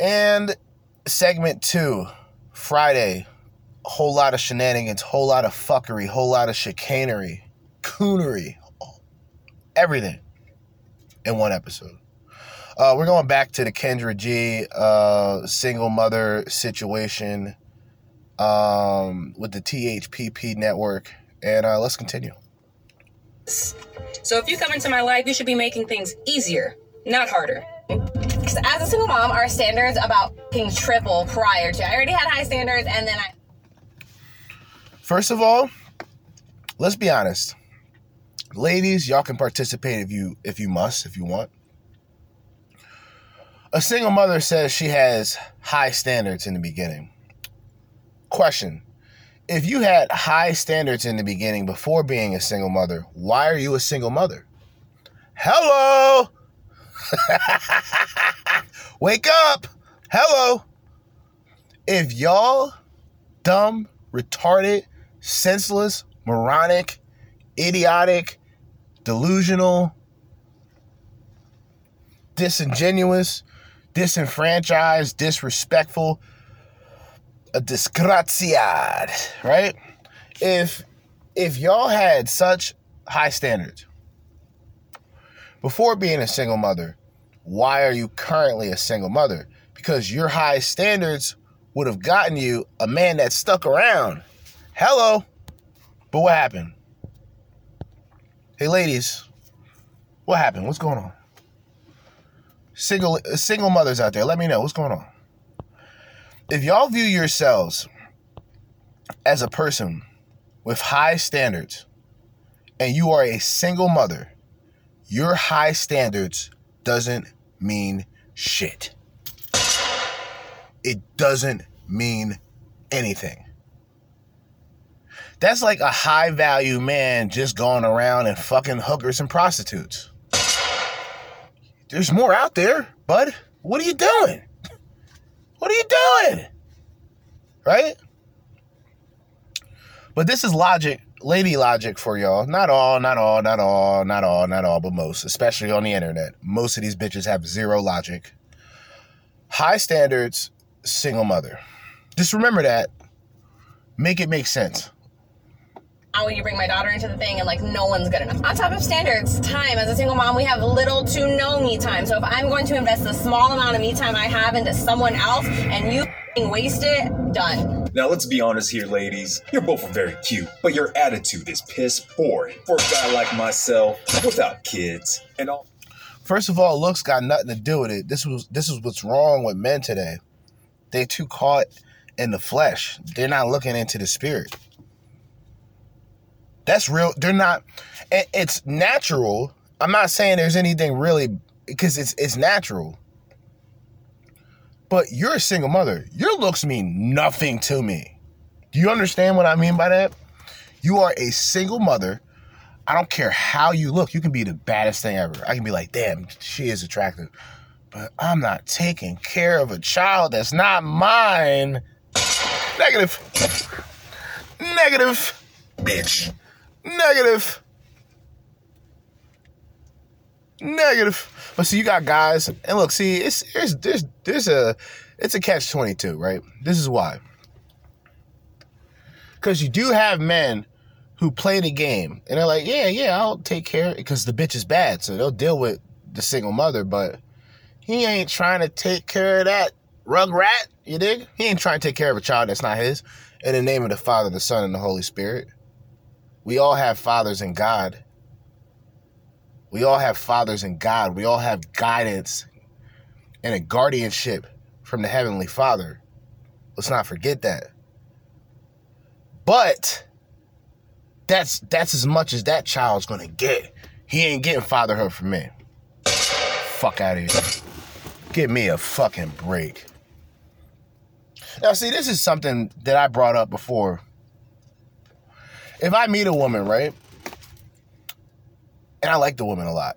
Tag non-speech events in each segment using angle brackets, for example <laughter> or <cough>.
And segment two, Friday, whole lot of shenanigans, whole lot of fuckery, whole lot of chicanery, coonery, everything in one episode. Uh, we're going back to the Kendra G uh, single mother situation um, with the THPP network, and uh, let's continue. So if you come into my life, you should be making things easier, not harder. As a single mom, our standards about triple prior to. I already had high standards, and then I. First of all, let's be honest. Ladies, y'all can participate if you if you must, if you want. A single mother says she has high standards in the beginning. Question. If you had high standards in the beginning before being a single mother, why are you a single mother? Hello. <laughs> Wake up. Hello. If y'all dumb, retarded, senseless, moronic, idiotic, delusional, disingenuous, disenfranchised, disrespectful, a disgraziad, right? If if y'all had such high standards before being a single mother, why are you currently a single mother? Because your high standards would have gotten you a man that stuck around. Hello. But what happened? Hey ladies, what happened? What's going on? Single single mothers out there, let me know what's going on. If y'all view yourselves as a person with high standards and you are a single mother, your high standards doesn't mean shit. It doesn't mean anything. That's like a high value man just going around and fucking hookers and prostitutes. There's more out there, bud. What are you doing? What are you doing? Right? But this is logic, lady logic for y'all. Not all, not all, not all, not all, not all, but most, especially on the internet. Most of these bitches have zero logic. High standards, single mother. Just remember that. Make it make sense. Now when you bring my daughter into the thing and like no one's good enough. On top of standards, time. As a single mom, we have little to no me time. So if I'm going to invest the small amount of me time I have into someone else and you waste it, done. Now let's be honest here, ladies. You're both very cute, but your attitude is piss poor for a guy like myself without kids and all. First of all, looks got nothing to do with it. This was this is what's wrong with men today. They too caught in the flesh. They're not looking into the spirit. That's real. They're not. It's natural. I'm not saying there's anything really because it's it's natural. But you're a single mother. Your looks mean nothing to me. Do you understand what I mean by that? You are a single mother. I don't care how you look. You can be the baddest thing ever. I can be like, damn, she is attractive. But I'm not taking care of a child that's not mine. Negative. Negative. Bitch. Negative. Negative. But see, you got guys, and look, see, it's there's there's there's a it's a catch twenty two, right? This is why. Because you do have men who play the game, and they're like, yeah, yeah, I'll take care, because the bitch is bad, so they'll deal with the single mother, but he ain't trying to take care of that rug rat. You dig? He ain't trying to take care of a child that's not his. In the name of the Father, the Son, and the Holy Spirit. We all have fathers in God. We all have fathers in God. We all have guidance and a guardianship from the Heavenly Father. Let's not forget that. But that's that's as much as that child's gonna get. He ain't getting fatherhood from me. Fuck out of here. Give me a fucking break. Now, see, this is something that I brought up before. If I meet a woman, right, and I like the woman a lot,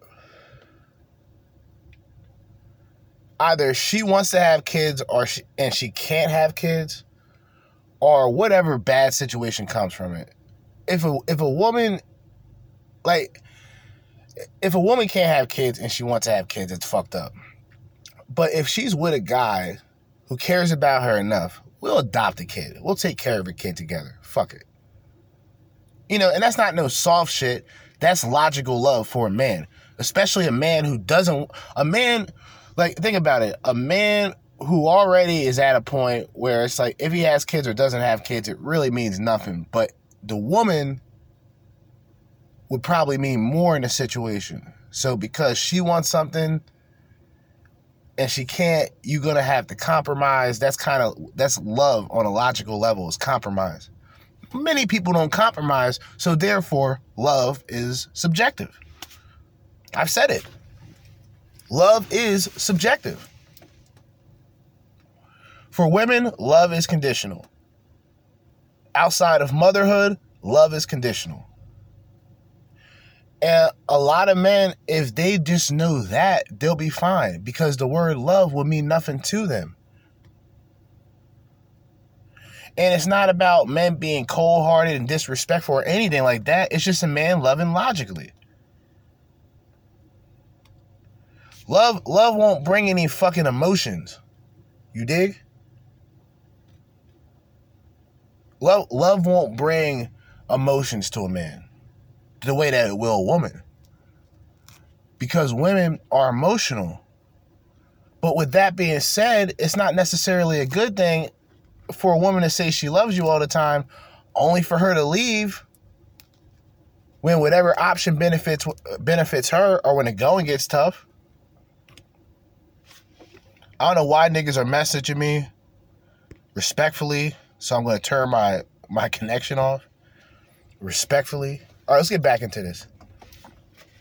either she wants to have kids or she, and she can't have kids, or whatever bad situation comes from it. If a if a woman like if a woman can't have kids and she wants to have kids, it's fucked up. But if she's with a guy who cares about her enough, we'll adopt a kid. We'll take care of a kid together. Fuck it. You know, and that's not no soft shit. That's logical love for a man, especially a man who doesn't, a man, like, think about it. A man who already is at a point where it's like, if he has kids or doesn't have kids, it really means nothing. But the woman would probably mean more in a situation. So because she wants something and she can't, you're gonna have to compromise. That's kind of that's love on a logical level, is compromise. Many people don't compromise, so therefore love is subjective. I've said it. Love is subjective. For women, love is conditional. Outside of motherhood, love is conditional. And a lot of men, if they just know that, they'll be fine because the word love will mean nothing to them. And it's not about men being cold hearted and disrespectful or anything like that. It's just a man loving logically. Love love won't bring any fucking emotions. You dig? Love love won't bring emotions to a man the way that it will a woman. Because women are emotional. But with that being said, it's not necessarily a good thing for a woman to say she loves you all the time, only for her to leave when whatever option benefits benefits her or when the going gets tough. I don't know why niggas are messaging me respectfully, so I'm gonna turn my my connection off respectfully. All right, let's get back into this.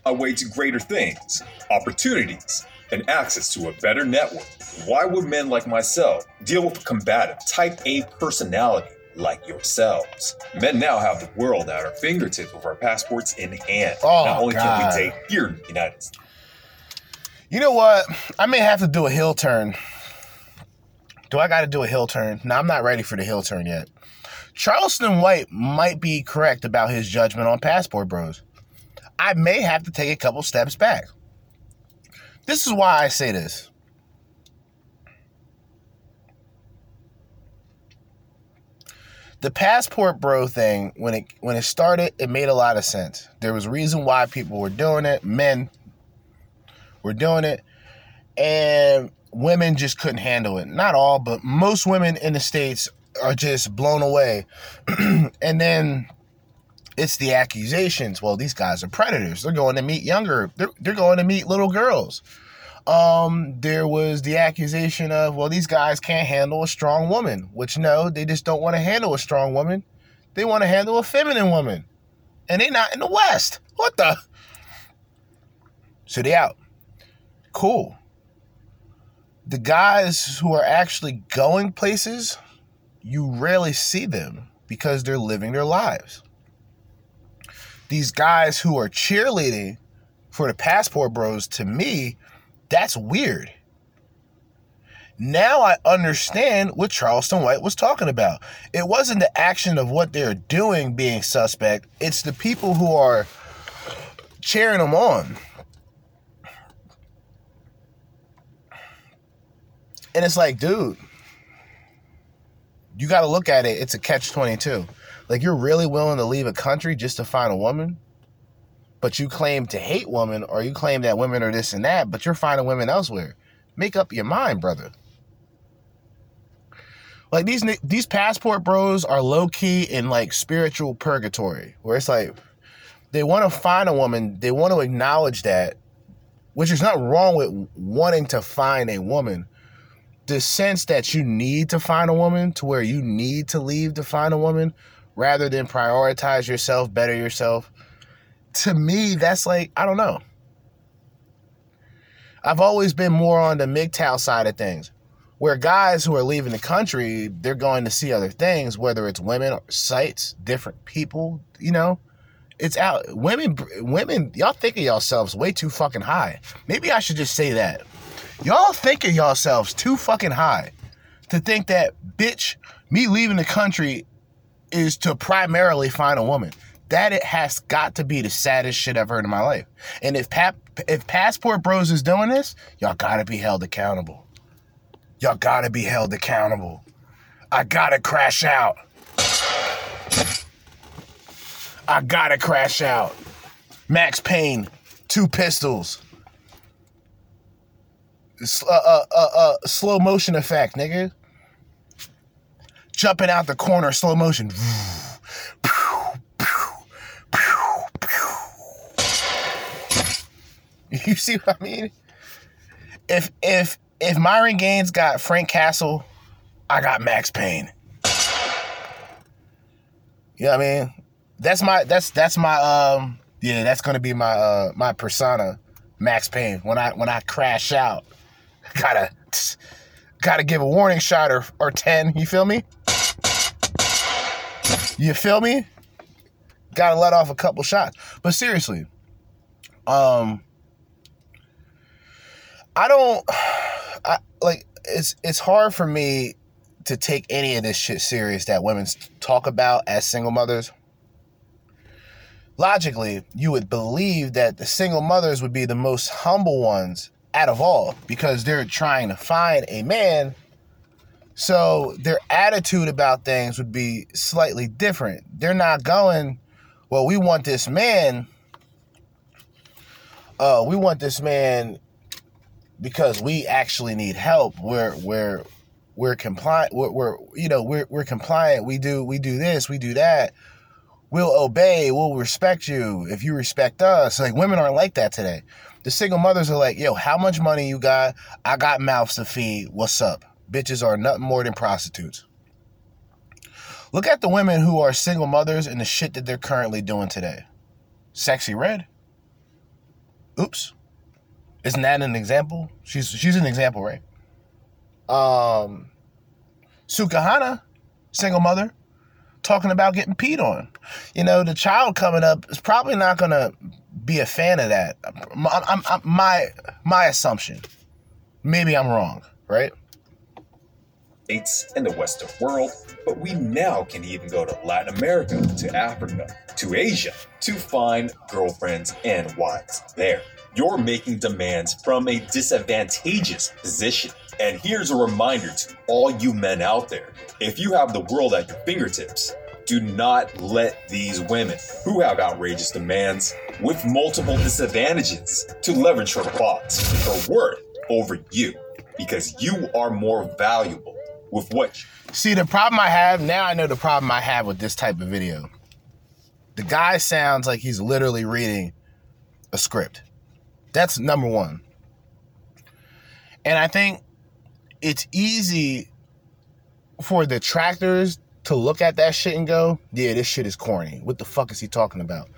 A way to greater things, opportunities, and access to a better network. Why would men like myself deal with a combative type A personality like yourselves? Men now have the world at our fingertips with our passports in hand. Oh, Not only God. can we date here in the United States, You know what? I may have to do a heel turn. Do I got to do a heel turn? No, I'm not ready for the heel turn yet. Charleston White might be correct about his judgment on Passport Bros. I may have to take a couple steps back. This is why I say this. The passport bro thing, when it when it started, it made a lot of sense. There was a reason why people were doing it. Men were doing it, and women just couldn't handle it. Not all, but most women in the states are just blown away. <clears throat> and then it's the accusations. Well, these guys are predators. They're going to meet younger. They're, they're going to meet little girls. Um, there was the accusation of, well, these guys can't handle a strong woman, which no, they just don't want to handle a strong woman. They want to handle a feminine woman. And they're not in the West. What the? So they out. Cool. The guys who are actually going places, you rarely see them because they're living their lives. These guys who are cheerleading for the passport bros, to me, that's weird. Now I understand what Charleston White was talking about. It wasn't the action of what they're doing being suspect, it's the people who are cheering them on. And it's like, dude, you got to look at it. It's a catch 22. Like, you're really willing to leave a country just to find a woman? But you claim to hate women, or you claim that women are this and that, but you're finding women elsewhere. Make up your mind, brother. Like these these passport bros are low key in like spiritual purgatory, where it's like they want to find a woman, they want to acknowledge that, which is not wrong with wanting to find a woman, the sense that you need to find a woman to where you need to leave to find a woman rather than prioritize yourself, better yourself. To me, that's like, I don't know. I've always been more on the MGTOW side of things, where guys who are leaving the country, they're going to see other things, whether it's women or sites, different people, you know. It's out. Women, women, y'all think of yourselves way too fucking high. Maybe I should just say that. Y'all think of yourselves too fucking high to think that, bitch, me leaving the country is to primarily find a woman. That it has got to be the saddest shit I've heard in my life. And if pap- if Passport Bros is doing this, y'all gotta be held accountable. Y'all gotta be held accountable. I gotta crash out. I gotta crash out. Max Payne, two pistols. Uh, uh, uh, uh, slow motion effect, nigga. Jumping out the corner, slow motion. <laughs> You see what I mean? If if if Myron Gaines got Frank Castle, I got Max Payne. You know what I mean? That's my that's that's my um yeah, that's gonna be my uh my persona, Max Payne. When I when I crash out, <laughs> gotta gotta give a warning shot or or ten. You feel me? You feel me? Gotta let off a couple shots. But seriously, um, I don't <sighs> I like it's it's hard for me to take any of this shit serious that women talk about as single mothers. Logically, you would believe that the single mothers would be the most humble ones out of all because they're trying to find a man. So their attitude about things would be slightly different. They're not going, well, we want this man. Uh, we want this man because we actually need help. We're we're we're compliant. We're, we're you know we're we're compliant. We do we do this. We do that. We'll obey. We'll respect you if you respect us. Like women aren't like that today. The single mothers are like, yo, how much money you got? I got mouths to feed. What's up? Bitches are nothing more than prostitutes. Look at the women who are single mothers and the shit that they're currently doing today. Sexyy Red. Oops. Isn't that an example? She's she's an example, right? Um Sukihana, single mother, talking about getting peed on. You know, the child coming up is probably not gonna be a fan of that. I'm, I'm, I'm, my my assumption. Maybe I'm wrong, right? States and the Western world, but we now can even go to Latin America, to Africa, to Asia to find girlfriends and wives there. You're making demands from a disadvantageous position. And here's a reminder to all you men out there if you have the world at your fingertips, do not let these women who have outrageous demands with multiple disadvantages to leverage her thoughts, her worth over you, because you are more valuable with what See, the problem I have now, I know the problem I have with this type of video. The guy sounds like he's literally reading a script. That's number one. And I think it's easy for the detractors to look at that shit and go, yeah, this shit is corny. What the fuck is he talking about?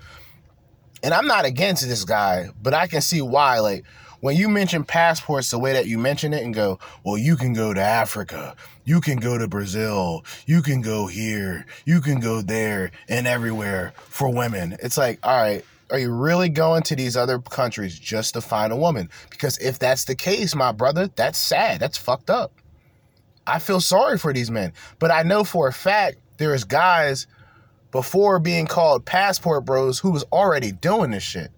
And I'm not against this guy, but I can see why. Like, when you mention passports the way that you mention it and go, well, you can go to Africa, you can go to Brazil, you can go here, you can go there and everywhere for women. It's like, all right, are you really going to these other countries just to find a woman? Because if that's the case, my brother, that's sad. That's fucked up. I feel sorry for these men. But I know for a fact there's guys before being called passport bros who was already doing this shit.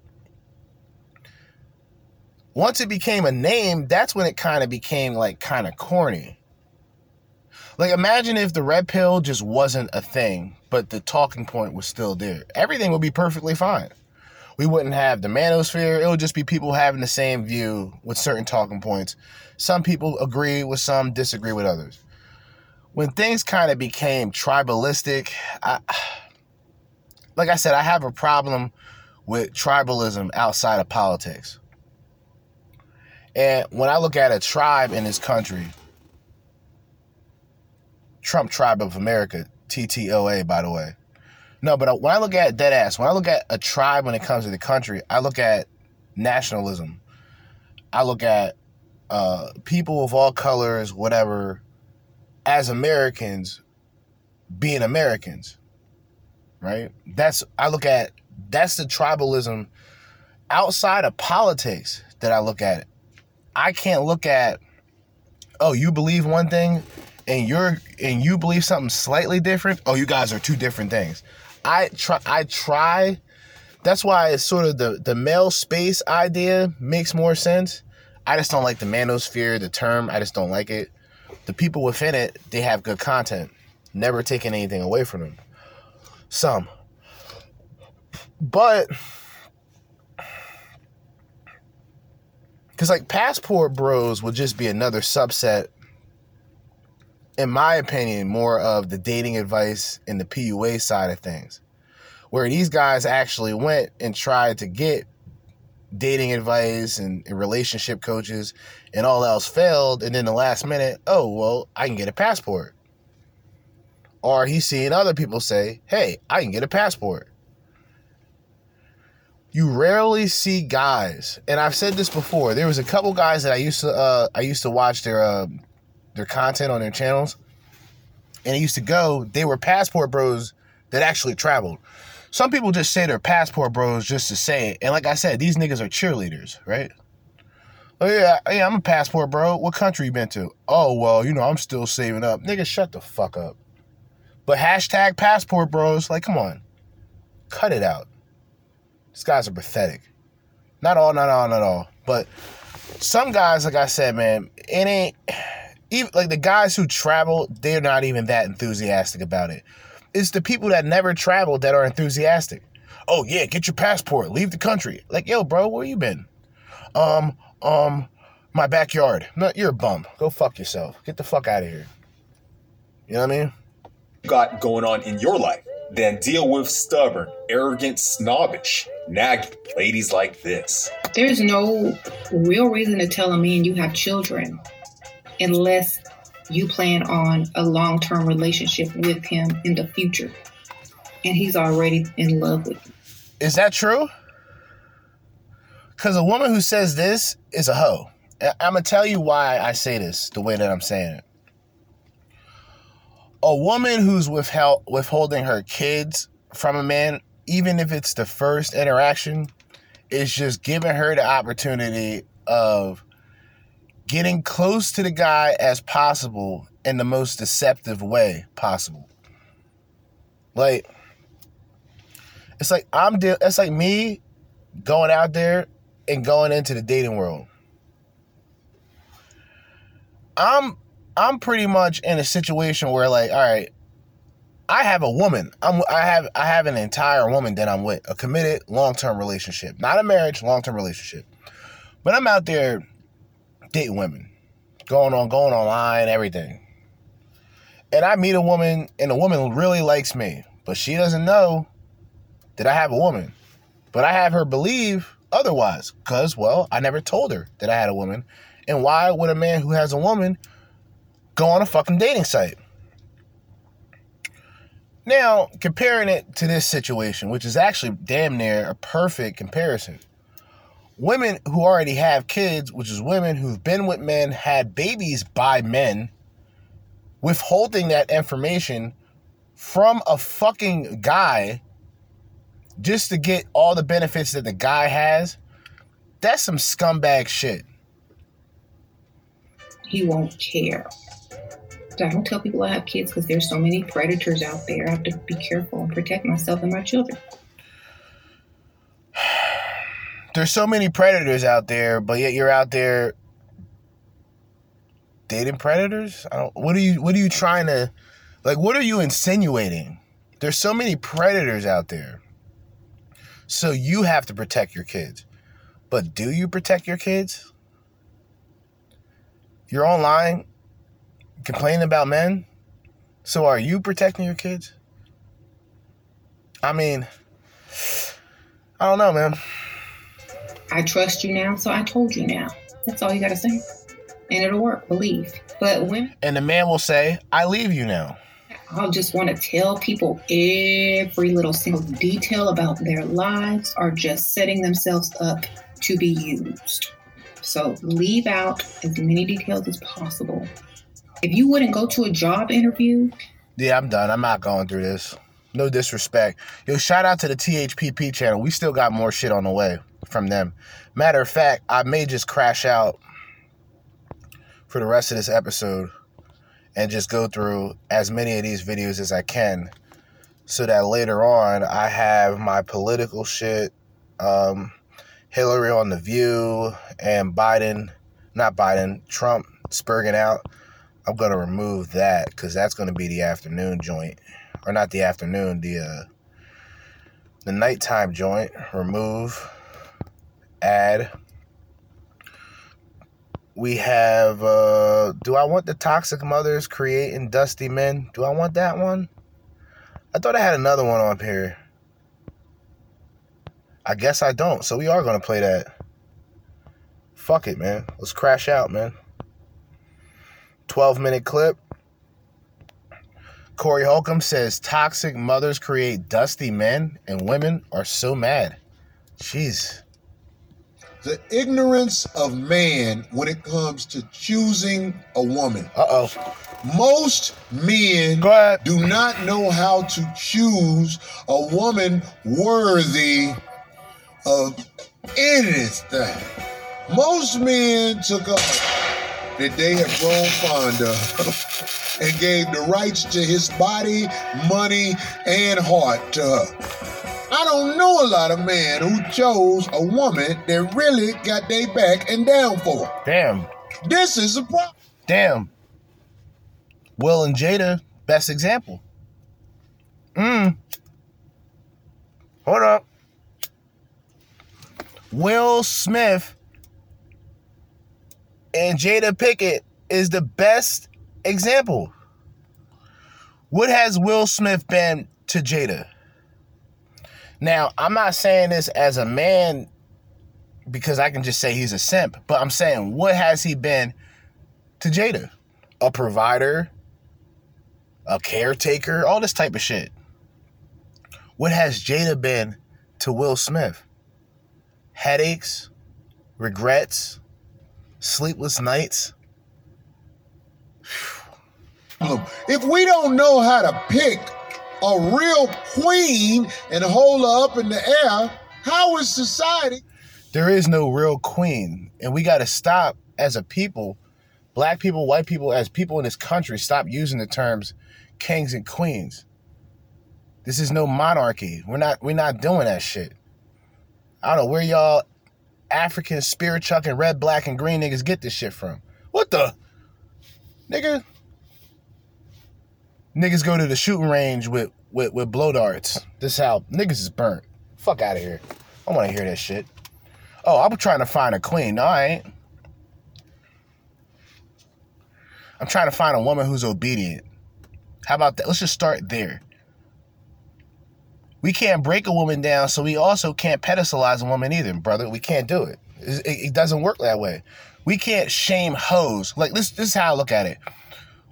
Once it became a name, that's when it kind of became like kind of corny. Like imagine if the red pill just wasn't a thing, but the talking point was still there. Everything would be perfectly fine. We wouldn't have the manosphere. It would just be people having the same view with certain talking points. Some people agree with some, disagree with others. When things kind of became tribalistic, I, <sighs> like I said, I have a problem with tribalism outside of politics. And when I look at a tribe in this country, Trump Tribe of America, TTOA, by the way. No, but when I look at dead ass, when I look at a tribe when it comes to the country, I look at nationalism. I look at uh, people of all colors, whatever, as Americans being Americans, right? That's I look at that's the tribalism outside of politics that I look at. I can't look at oh, you believe one thing and you're and you believe something slightly different. Oh, you guys are two different things. I try I try that's why it's sort of the the male space idea makes more sense. I just don't like the manosphere, the term. I just don't like it. the people within it, they have good content, never taking anything away from them. Some. But because like passport bros would just be another subset in my opinion more of the dating advice and the pua side of things where these guys actually went and tried to get dating advice and, and, relationship coaches and all else failed. And then the last minute oh well i can get a passport. Or he's seeing other people say hey i can get a passport. You rarely see guys and i've said this before there was a couple guys that i used to uh, i used to watch their uh, their content on their channels and it used to go they were passport bros that actually traveled some people just say they're passport bros just to say it. And like I said, these niggas are cheerleaders, right? Oh yeah, yeah, I'm a passport bro. What country you been to? Oh well, you know, I'm still saving up. Nigga, shut the fuck up. But hashtag passport bros, like, come on. Cut it out. These guys are pathetic. Not all, not all, not all. But some guys, like I said, man, it ain't even like the guys who travel, they're not even that enthusiastic about it. It's the people that never traveled that are enthusiastic. Oh yeah, get your passport, leave the country. Like, yo, bro, where you been? Um, um, my backyard. No, you're a bum. Go fuck yourself. Get the fuck out of here. You know what I mean? Got going on in your life. Then deal with stubborn, arrogant, snobbish, nagging ladies like this. There's no real reason to tell a man you have children unless you plan on a long term relationship with him in the future. And he's already in love with you. Is that true? Because a woman who says this is a hoe. I'm going to tell you why I say this the way that I'm saying it. A woman who's withheld, withholding her kids from a man, even if it's the first interaction, is just giving her the opportunity of getting close to the guy as possible in the most deceptive way possible. Like, it's like I'm. De- it's like me going out there and going into the dating world. I'm I'm pretty much in a situation where like, all right, I have a woman. I'm I have I have an entire woman that I'm with, a committed long-term relationship. Not a marriage, long-term relationship. But I'm out there dating women, going on, going online, everything. And I meet a woman, and the woman really likes me, but she doesn't know that I have a woman. But I have her believe otherwise, because, well, I never told her that I had a woman. And why would a man who has a woman go on a fucking dating site? Now, comparing it to this situation, which is actually damn near a perfect comparison women who already have kids, which is women who've been with men, had babies by men, withholding that information from a fucking guy just to get all the benefits that the guy has, that's some scumbag shit. He won't care. I don't tell people I have kids because there's so many predators out there. I have to be careful and protect myself and my children there's so many predators out there, but yet you're out there dating predators. I don't. What are you? What are you trying to? Like, what are you insinuating? There's so many predators out there. So you have to protect your kids. But do you protect your kids? You're online complaining about men. So are you protecting your kids? I mean, I don't know, man. I trust you now, so I told you now. That's all you got to say. And it'll work, believe. But when. And the man will say, I leave you now. I'll just want to tell people every little single detail about their lives are just setting themselves up to be used. So leave out as many details as possible. If you wouldn't go to a job interview. Yeah, I'm done. I'm not going through this. No disrespect. Yo, shout out to the THPP channel. We still got more shit on the way from them. Matter of fact, I may just crash out for the rest of this episode and just go through as many of these videos as I can so that later on I have my political shit, um, Hillary on The View, and Biden, not Biden, Trump spurging out. I'm gonna remove that because that's gonna be the afternoon joint, or not the afternoon, the uh, the nighttime joint. Remove, add. We have. uh Do I want the toxic mothers creating dusty men? Do I want that one? I thought I had another one on here. I guess I don't. So we are gonna play that. Fuck it, man. Let's crash out, man. 12 minute clip. Corey Holcomb says toxic mothers create dusty men and women are so mad. Jeez. The ignorance of man when it comes to choosing a woman. Uh oh. Most men do not know how to choose a woman worthy of anything. Most men took up that they have grown fond of <laughs> and gave the rights to his body, money, and heart to her. I don't know a lot of men who chose a woman that really got their back and down for. Damn. This is a problem. Damn. Will and Jada, best example. Mm. Hold up. Will Smith and Jada Pinkett is the best example. What has Will Smith been to Jada? Now, I'm not saying this as a man because I can just say he's a simp, but I'm saying what has he been to Jada? A provider, a caretaker, all this type of shit. What has Jada been to Will Smith? Headaches, regrets, sleepless nights. If we don't know how to pick a real queen and hold her up in the air, how is society? There is no real queen, and we got to stop as a people, black people, white people, as people in this country, stop using the terms kings and queens. This is no monarchy. We're not we're not doing that shit. I don't know where y'all African spirit chucking red, black, and green niggas get this shit from. What the nigga? Niggas go to the shooting range with with, with blow darts. This how niggas is burnt. Fuck out of here. I want to hear that shit. Oh, I'm trying to find a queen. No, I ain't. I'm trying to find a woman who's obedient. How about that? Let's just start there. We can't break a woman down, so we also can't pedestalize a woman either, brother. We can't do it. It, it doesn't work that way. We can't shame hoes. Like this, this is how I look at it.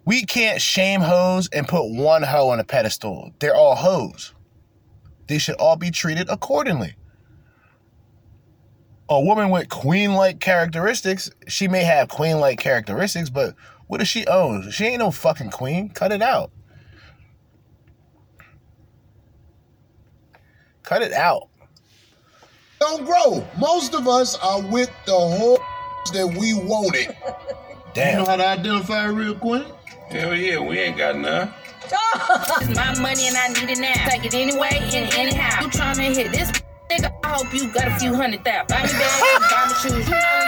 We can't shame hoes and put one hoe on a pedestal. They're all hoes. They should all be treated accordingly. A woman with queen-like characteristics, she may have queen-like characteristics, but what does she own? She ain't no fucking queen. Cut it out. Cut it out. Don't grow. Most of us are with the whole that we wanted. Damn. You know how to identify a real queen? Hell yeah, we ain't got none. It's <laughs> my money and I need it now. Take it anyway and anyhow. You tryna hit this <laughs> nigga? I hope you got a few hundred thousand. Buy me bags, buy me shoes. You know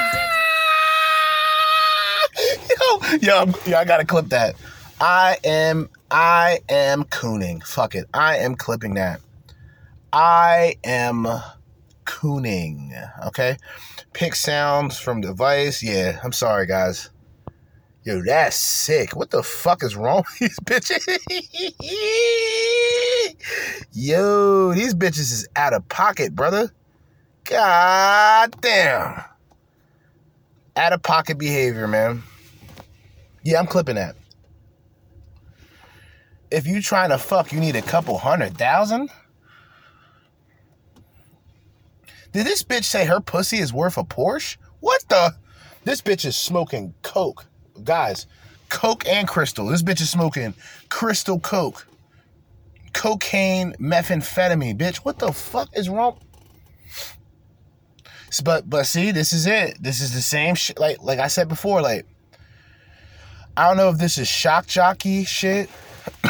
exactly. <laughs> yo, yo, I'm- yo, I gotta clip that. I am, I am cooning. Fuck it. I am clipping that. I am cooning. Okay. Pick sounds from device. Yeah, I'm sorry, guys. Yo, that's sick. What the fuck is wrong with these bitches? <laughs> Yo, these bitches is out of pocket, brother. God damn. Out of pocket behavior, man. Yeah, I'm clipping that. If you trying to fuck, you need a couple hundred thousand? Did this bitch say her pussy is worth a Porsche? What the? This bitch is smoking coke. Guys, coke and crystal. This bitch is smoking crystal coke. Cocaine, methamphetamine, bitch. What the fuck is wrong? But but see, this is it. This is the same shit. Like like I said before, like I don't know if this is shock jockey shit. <coughs>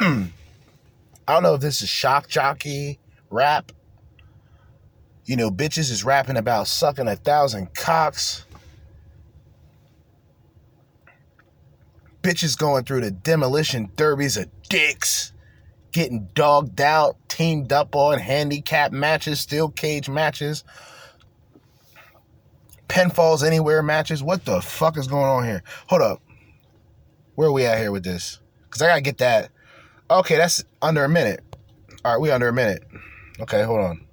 I don't know if this is shock jockey rap. You know, bitches is rapping about sucking a thousand cocks. Bitches going through the demolition derbies of dicks, getting dogged out, teamed up on handicap matches, steel cage matches, pinfalls anywhere matches. What the fuck is going on here? Hold up. Where are we at here with this? Because I got to get that. Okay, that's under a minute. All right, we under a minute. Okay, hold on.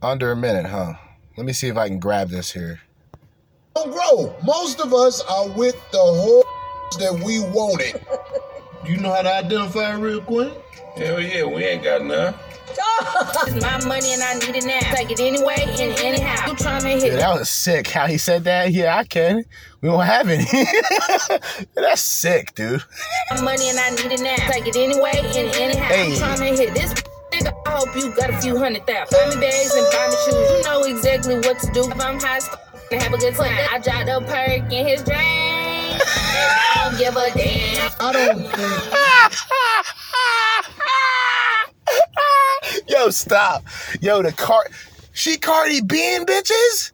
Under a minute, huh? Let me see if I can grab this here. Grow. Most of us are with the whole that we wanted. You know how to identify real quick? Hell yeah, we ain't got none. It's my money and I need it now. Take it anyway and anyhow. You tryna hit Yeah, that was sick. How he said that? Yeah, I can. We don't have any. <laughs> That's sick, dude. my money and I need it now. Take it anyway and anyhow. Hey. I'm trying to hit this nigga. I hope you got a few hundred thousand. Buy me bags and buy me shoes. You know exactly what to do. If I'm high as f- and have a good time. I dropped a perk in his drink. Give a damn. I don't Yo, stop. Yo, the car. She Cardi being bitches?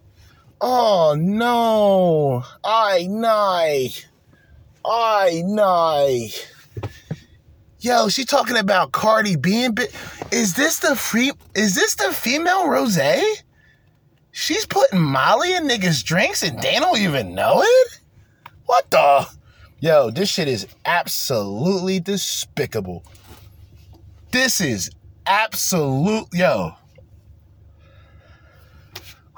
Oh no. I nay. I nay. Yo, she talking about Cardi being bi- Is this the free is this the female rose? She's putting Molly in niggas' drinks and they don't even know it? What the? Yo, this shit is absolutely despicable. This is absolute yo.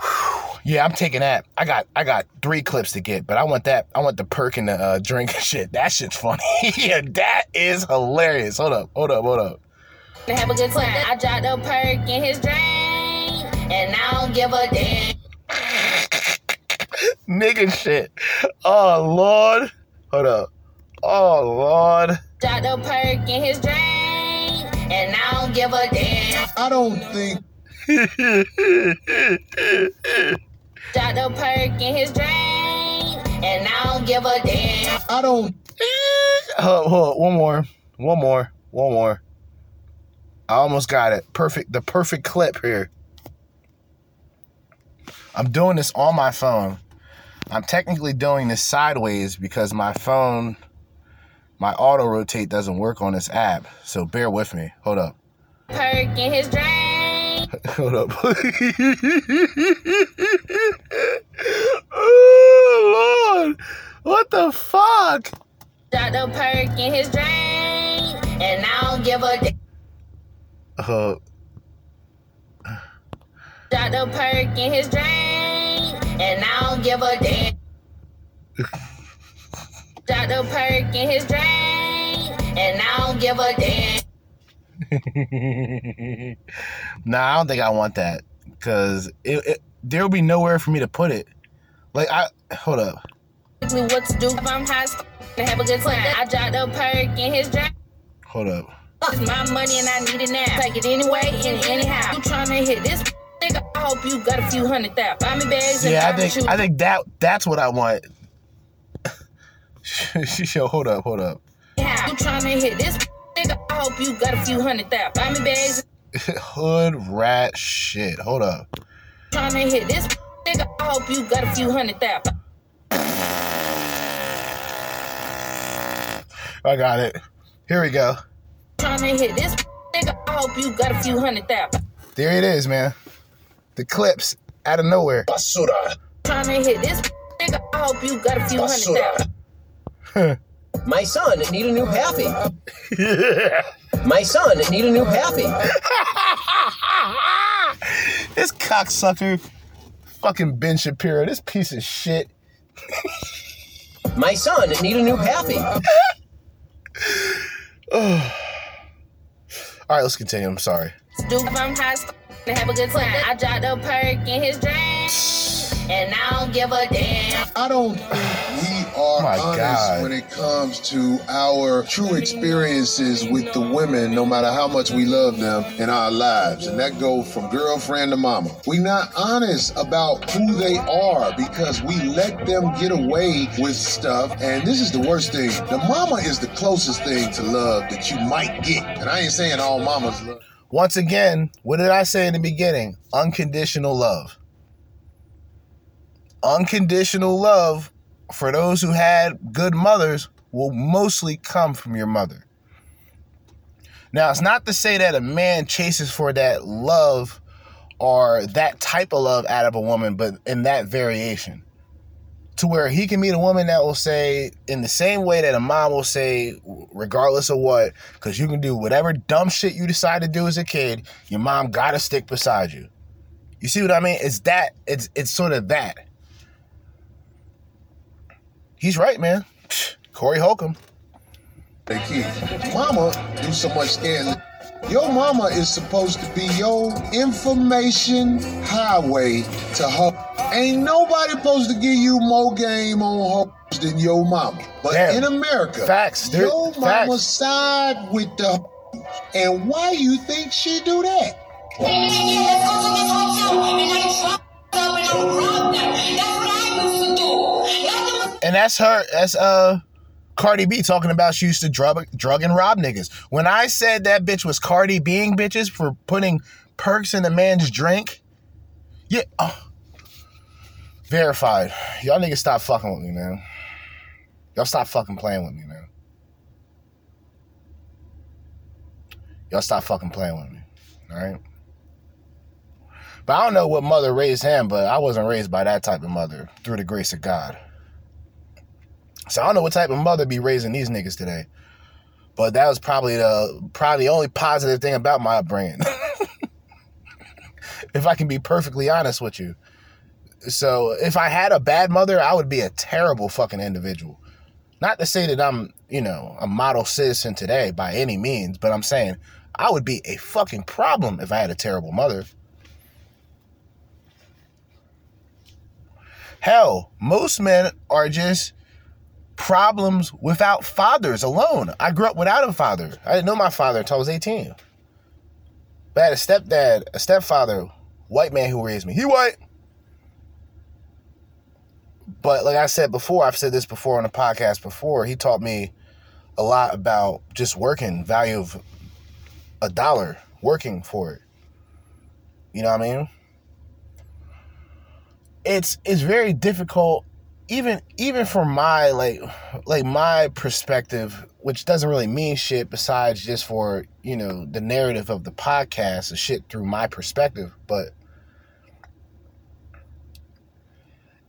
Whew. Yeah, I'm taking that. I got I got three clips to get, but I want that. I want the perk and the uh, drink shit. That shit's funny. <laughs> yeah, that is hilarious. Hold up, hold up, hold up. Have a good time. I dropped a perk in his drink. And I don't give a damn. <laughs> Nigga shit. Oh Lord. Hold up. Oh Lord. Dropped a perk in his drink. And I don't give a damn. I don't think <laughs> Dropped a perk in his drink. And I don't give a damn. I don't <laughs> Hold, hold, one more. One more. One more. I almost got it. Perfect. The perfect clip here. I'm doing this on my phone. I'm technically doing this sideways because my phone, my auto rotate doesn't work on this app. So bear with me. Hold up. Perk in his drink. <laughs> Hold up. <laughs> oh Lord. What the fuck? Dropped a perk in his drink. And I don't give a damn. Uh, Dropped a perk in his drink. And I don't give a damn. <laughs> A perk in his drink. And I don't give a damn. <laughs> nah, I don't think I want that because it, it there'll be nowhere for me to put it. Like I hold up. Me what to do if I'm high and have a good time. I dropped a perk in his drink. Hold up. It's my money and I need it now. Take it anyway and anyhow. You trying to hit this nigga? I hope you got a few hundred thousand. Buy me bags and Yeah, I think shoes. I think that that's what I want. <laughs> Yo, hold up, hold up. You tryna hit this nigga? I hope you got a few hundred thousand. Buy me bags. <laughs> Hood rat shit. Hold up. Tryna hit this nigga? I hope you got a few hundred thousand. I got it. Here we go. Tryna hit this nigga? I hope you got a few hundred thousand. There it is, man. The clips out of nowhere. basura. Tryna hit this nigga? I hope you got a few hundred thousand. <laughs> My son need a new happy. My son need a new happy. <laughs> this cocksucker, fucking Ben Shapiro, this piece of shit. <laughs> My son need a new happy. <sighs> <sighs> All right, let's continue. I'm sorry. Do I'm high as f- and have a good time. I dropped a perk in his drink. And I don't give a damn. I don't think we are My honest God. when it comes to our true experiences with the women, no matter how much we love them in our lives. And that goes from girlfriend to mama. We're not honest about who they are because we let them get away with stuff. And this is the worst thing. The mama is the closest thing to love that you might get. And I ain't saying all mamas love. Once again, what did I say in the beginning? Unconditional love. Unconditional love for those who had good mothers will mostly come from your mother. Now, it's not to say that a man chases for that love or that type of love out of a woman, but in that variation. To where he can meet a woman that will say, in the same way that a mom will say, regardless of what, because you can do whatever dumb shit you decide to do as a kid, your mom gotta stick beside you. You see what I mean? It's that, it's it's sort of that. He's right, man. Corey Holcomb. They keep. Mama do so much scaring. Your mama is supposed to be your information highway to her. Ain't nobody supposed to give you more game on her than your mama. But Damn. in America, Facts, dude. your mama Facts. side with the and why you think she do that? And that's her. That's uh Cardi B talking about she used to drug, drug and rob niggas. When I said that bitch was Cardi being bitches for putting perks in a man's drink, yeah, oh, verified. Y'all niggas stop fucking with me, man. Y'all stop fucking playing with me, man. Y'all stop fucking playing with me, all right? But I don't know what mother raised him, but I wasn't raised by that type of mother through the grace of God. So I don't know what type of mother be raising these niggas today. But that was probably the probably the only positive thing about my upbringing. <laughs> if I can be perfectly honest with you. So if I had a bad mother, I would be a terrible fucking individual. Not to say that I'm, you know, a model citizen today by any means, but I'm saying I would be a fucking problem if I had a terrible mother. Hell, most men are just problems without fathers alone. I grew up without a father. I didn't know my father until I was 18. But I had a stepdad, a stepfather, white man who raised me. He white. But like I said before, I've said this before on the podcast before, he taught me a lot about just working, value of a dollar, working for it. You know what I mean? It's it's very difficult even even from my like like my perspective which doesn't really mean shit besides just for you know the narrative of the podcast and shit through my perspective but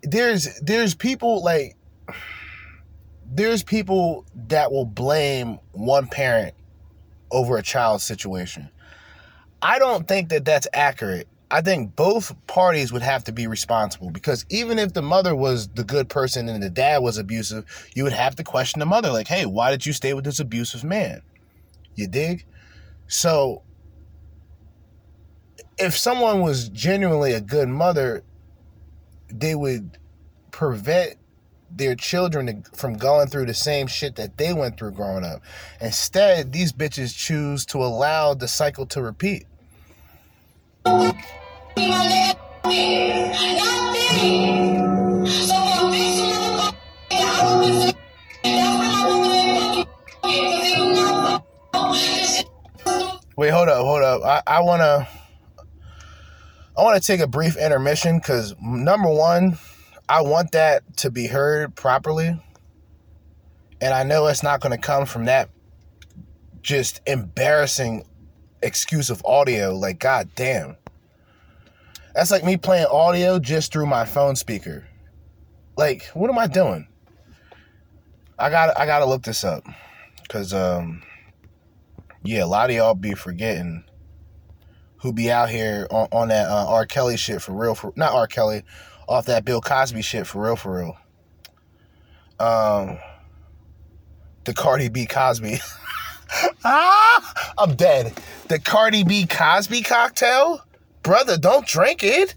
there's there's people like there's people that will blame one parent over a child's situation. I don't think that that's accurate I think both parties would have to be responsible because even if the mother was the good person and the dad was abusive, you would have to question the mother, like, hey, why did you stay with this abusive man? You dig? So, if someone was genuinely a good mother, they would prevent their children from going through the same shit that they went through growing up. Instead, these bitches choose to allow the cycle to repeat. Wait, hold up, hold up. I, I wanna I wanna take a brief intermission because number one, I want that to be heard properly. And I know it's not gonna come from that just embarrassing excuse of audio. Like, god damn. That's like me playing audio just through my phone speaker. Like, what am I doing? I got I gotta look this up. Cause um yeah, a lot of y'all be forgetting who be out here on, on that uh, R. Kelly shit for real for not R. Kelly, off that Bill Cosby shit for real for real. Um the Cardi B Cosby. <laughs> ah, I'm dead. The Cardi B Cosby cocktail? Brother, don't drink it.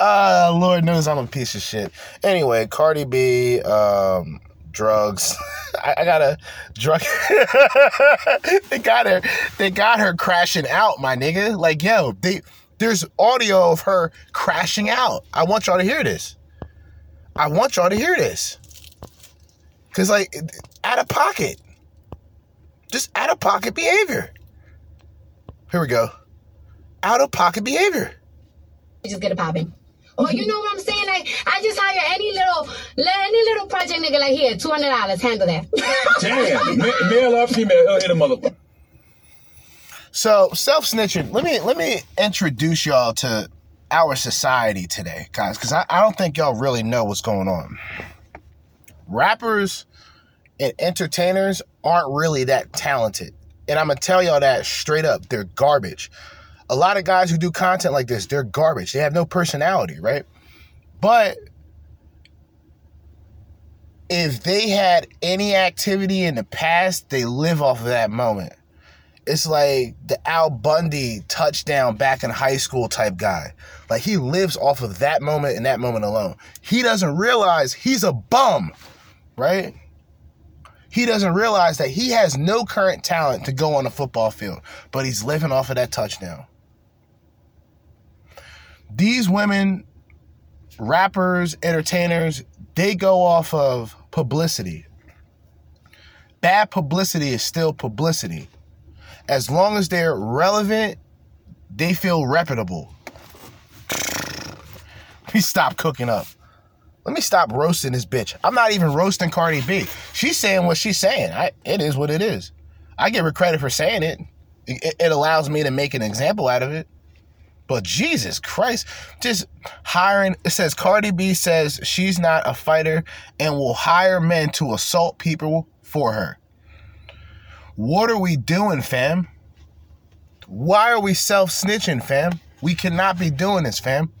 uh, <laughs> Lord knows I'm a piece of shit. Anyway, Cardi B, um, drugs. <laughs> I, I gotta drug. <laughs> they got her. They got her crashing out, my nigga. Like, yo, they there's audio of her crashing out. I want y'all to hear this. I want y'all to hear this. Cause like out of pocket. Just out of pocket behavior. Here we go. Out of pocket behavior. just get it popping. Or you know what I'm saying? Like I just hire any little any little project nigga like here, two hundred dollars, handle that. <laughs> Damn, male or female, uh, he'll hit a motherfucker. So self snitching. Let me let me introduce y'all to our society today, guys, because I, I don't think y'all really know what's going on. Rappers and entertainers aren't really that talented. And I'm gonna tell y'all that straight up. They're garbage. A lot of guys who do content like this, they're garbage. They have no personality, right? But if they had any activity in the past, they live off of that moment. It's like the Al Bundy touchdown back in high school type guy. Like he lives off of that moment and that moment alone. He doesn't realize he's a bum, right? He doesn't realize that he has no current talent to go on a football field, but he's living off of that touchdown. These women, rappers, entertainers, they go off of publicity. Bad publicity is still publicity. As long as they're relevant, they feel reputable. Me <laughs> stop cooking up. Let me stop roasting this bitch. I'm not even roasting Cardi B. She's saying what she's saying. I, it is what it is. I give her credit for saying it. it. It allows me to make an example out of it. But Jesus Christ, just hiring. It says Cardi B says she's not a fighter and will hire men to assault people for her. What are we doing, fam? Why are we self snitching, fam? We cannot be doing this, fam.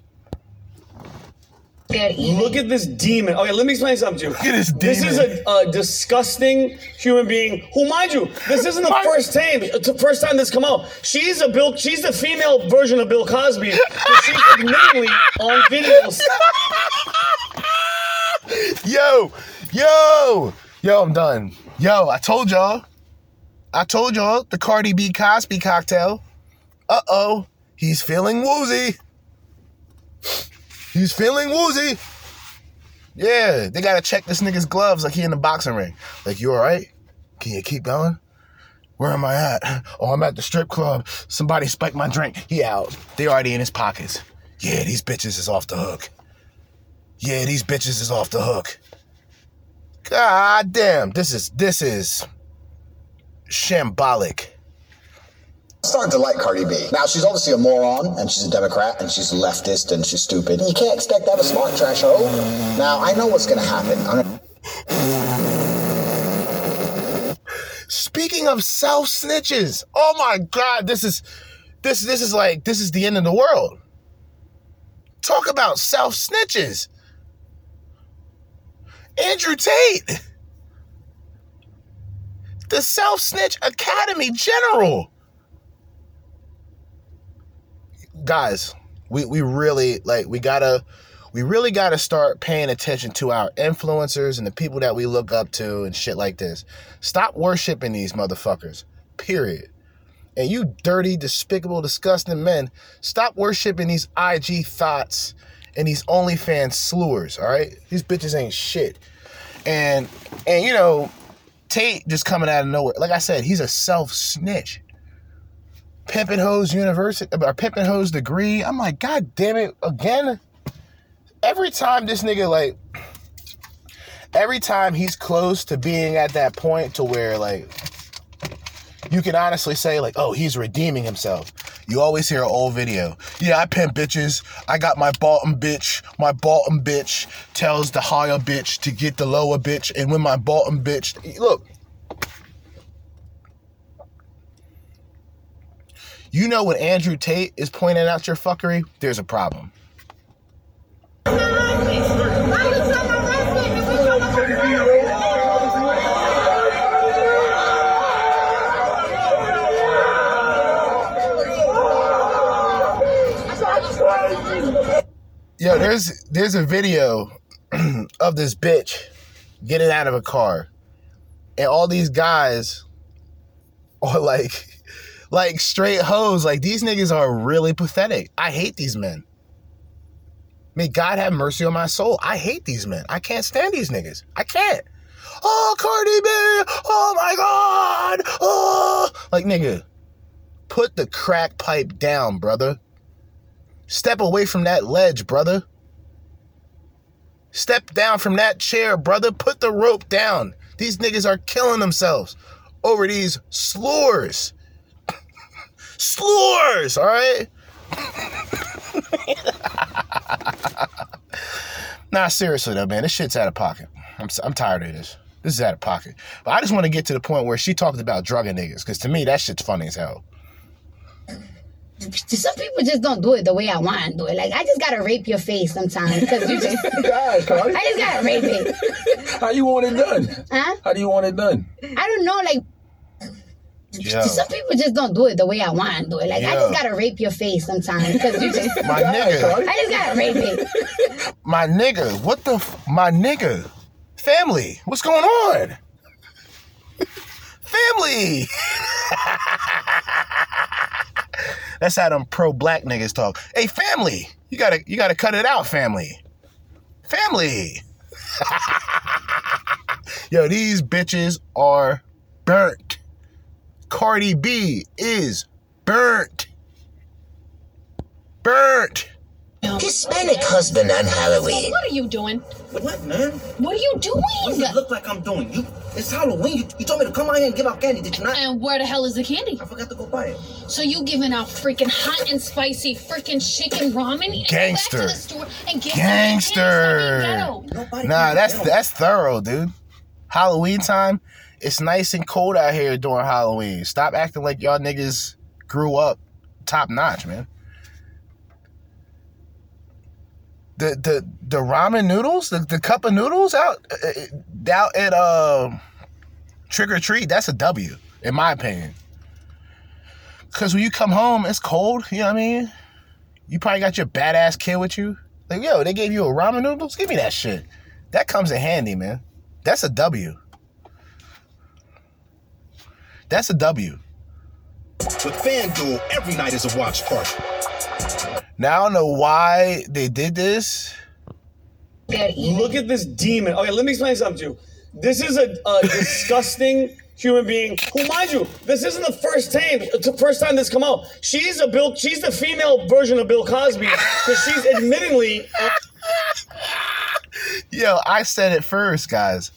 Look at this demon. Okay, let me explain something to you. Look at this This is a, a disgusting human being. Who, mind you, this isn't the <laughs> first time. It's the first time this come out. She's a Bill. She's the female version of Bill Cosby. she's <laughs> admittedly on videos. Yo, yo, yo, I'm done. Yo, I told y'all. I told y'all the Cardi B Cosby cocktail. Uh oh, he's feeling woozy. He's feeling woozy. Yeah, they gotta check this nigga's gloves like he in the boxing ring. Like, you alright? Can you keep going? Where am I at? <laughs> Oh, I'm at the strip club. Somebody spiked my drink. He out. They already in his pockets. Yeah, these bitches is off the hook. Yeah, these bitches is off the hook. God damn, this is this is shambolic. Starting to like Cardi B. Now, she's obviously a moron, and she's a Democrat, and she's a leftist, and she's stupid. You can't expect to have a smart trash hoe. Now, I know what's going to happen. Gonna- Speaking of self snitches, oh my god, this is this this is like this is the end of the world. Talk about self snitches. Andrew Tate, the Self Snitch Academy General. Guys, we, we really like we gotta we really gotta start paying attention to our influencers and the people that we look up to and shit like this. Stop worshiping these motherfuckers. Period. And you dirty, despicable, disgusting men, stop worshiping these IG thoughts and these OnlyFans slurs, all right? These bitches ain't shit. And and you know, Tate just coming out of nowhere. Like I said, he's a self snitch. Pimpin' Hose University uh, or Pimpin' Hose degree. I'm like, God damn it, again. Every time this nigga like every time he's close to being at that point to where like you can honestly say like, oh, he's redeeming himself. You always hear an old video. Yeah, I pimp bitches. I got my bottom bitch. My bottom bitch tells the higher bitch to get the lower bitch. And when my bottom bitch, look, you know when Andrew Tate is pointing out your fuckery, there's a problem. Yo, there's there's a video <clears throat> of this bitch getting out of a car, and all these guys are like, like straight hoes. Like these niggas are really pathetic. I hate these men. May God have mercy on my soul. I hate these men. I can't stand these niggas. I can't. Oh, Cardi B. Oh my God. Oh, like nigga, put the crack pipe down, brother. Step away from that ledge, brother. Step down from that chair, brother. Put the rope down. These niggas are killing themselves over these slurs. Slurs, all right? <laughs> nah, seriously though, man, this shit's out of pocket. I'm, I'm tired of this. This is out of pocket. But I just want to get to the point where she talked about drugging niggas, because to me, that shit's funny as hell. Some people just don't do it the way I want to do it. Like I just gotta rape your face sometimes because you just. <laughs> Gosh, I just gotta rape it. How you want it done? Huh? How do you want it done? I don't know. Like Yo. some people just don't do it the way I want to do it. Like I just gotta rape your face sometimes because you just. My nigga. <laughs> I just gotta rape it. My nigga, what the f- my nigga? Family, what's going on? Family. <laughs> That's how them pro black niggas talk. Hey, family, you gotta you gotta cut it out, family. Family. <laughs> Yo, these bitches are burnt. Cardi B is burnt. Burnt. Hispanic husband on Halloween. What are you doing? What, man? What are you doing? What does it look like I'm doing? You, it's Halloween. You, you told me to come out here and give out candy, did you not? And where the hell is the candy? I forgot to go buy it. So you giving out freaking hot and spicy freaking chicken ramen? and Gangster. Go back to the store and get Gangster. Some ghetto. Nah, that's that's thorough, dude. Halloween time, it's nice and cold out here during Halloween. Stop acting like y'all niggas grew up top notch, man. The the the ramen noodles, the, the cup of noodles out uh, uh, out at uh, trick or treat, that's a W in my opinion. Cause when you come home, it's cold. You know what I mean? You probably got your badass kid with you. Like, yo, they gave you a ramen noodles? Give me that shit. That comes in handy, man. That's a W. That's a W. With FanDuel, every night is a watch party. Now I don't know why they did this. Look at this demon. Okay, let me explain something to you. This is a, a <laughs> disgusting human being who, mind you, this isn't the first time. It's the first time this come out. She's a Bill. She's the female version of Bill Cosby because she's admittingly. Yo, I said it first, guys.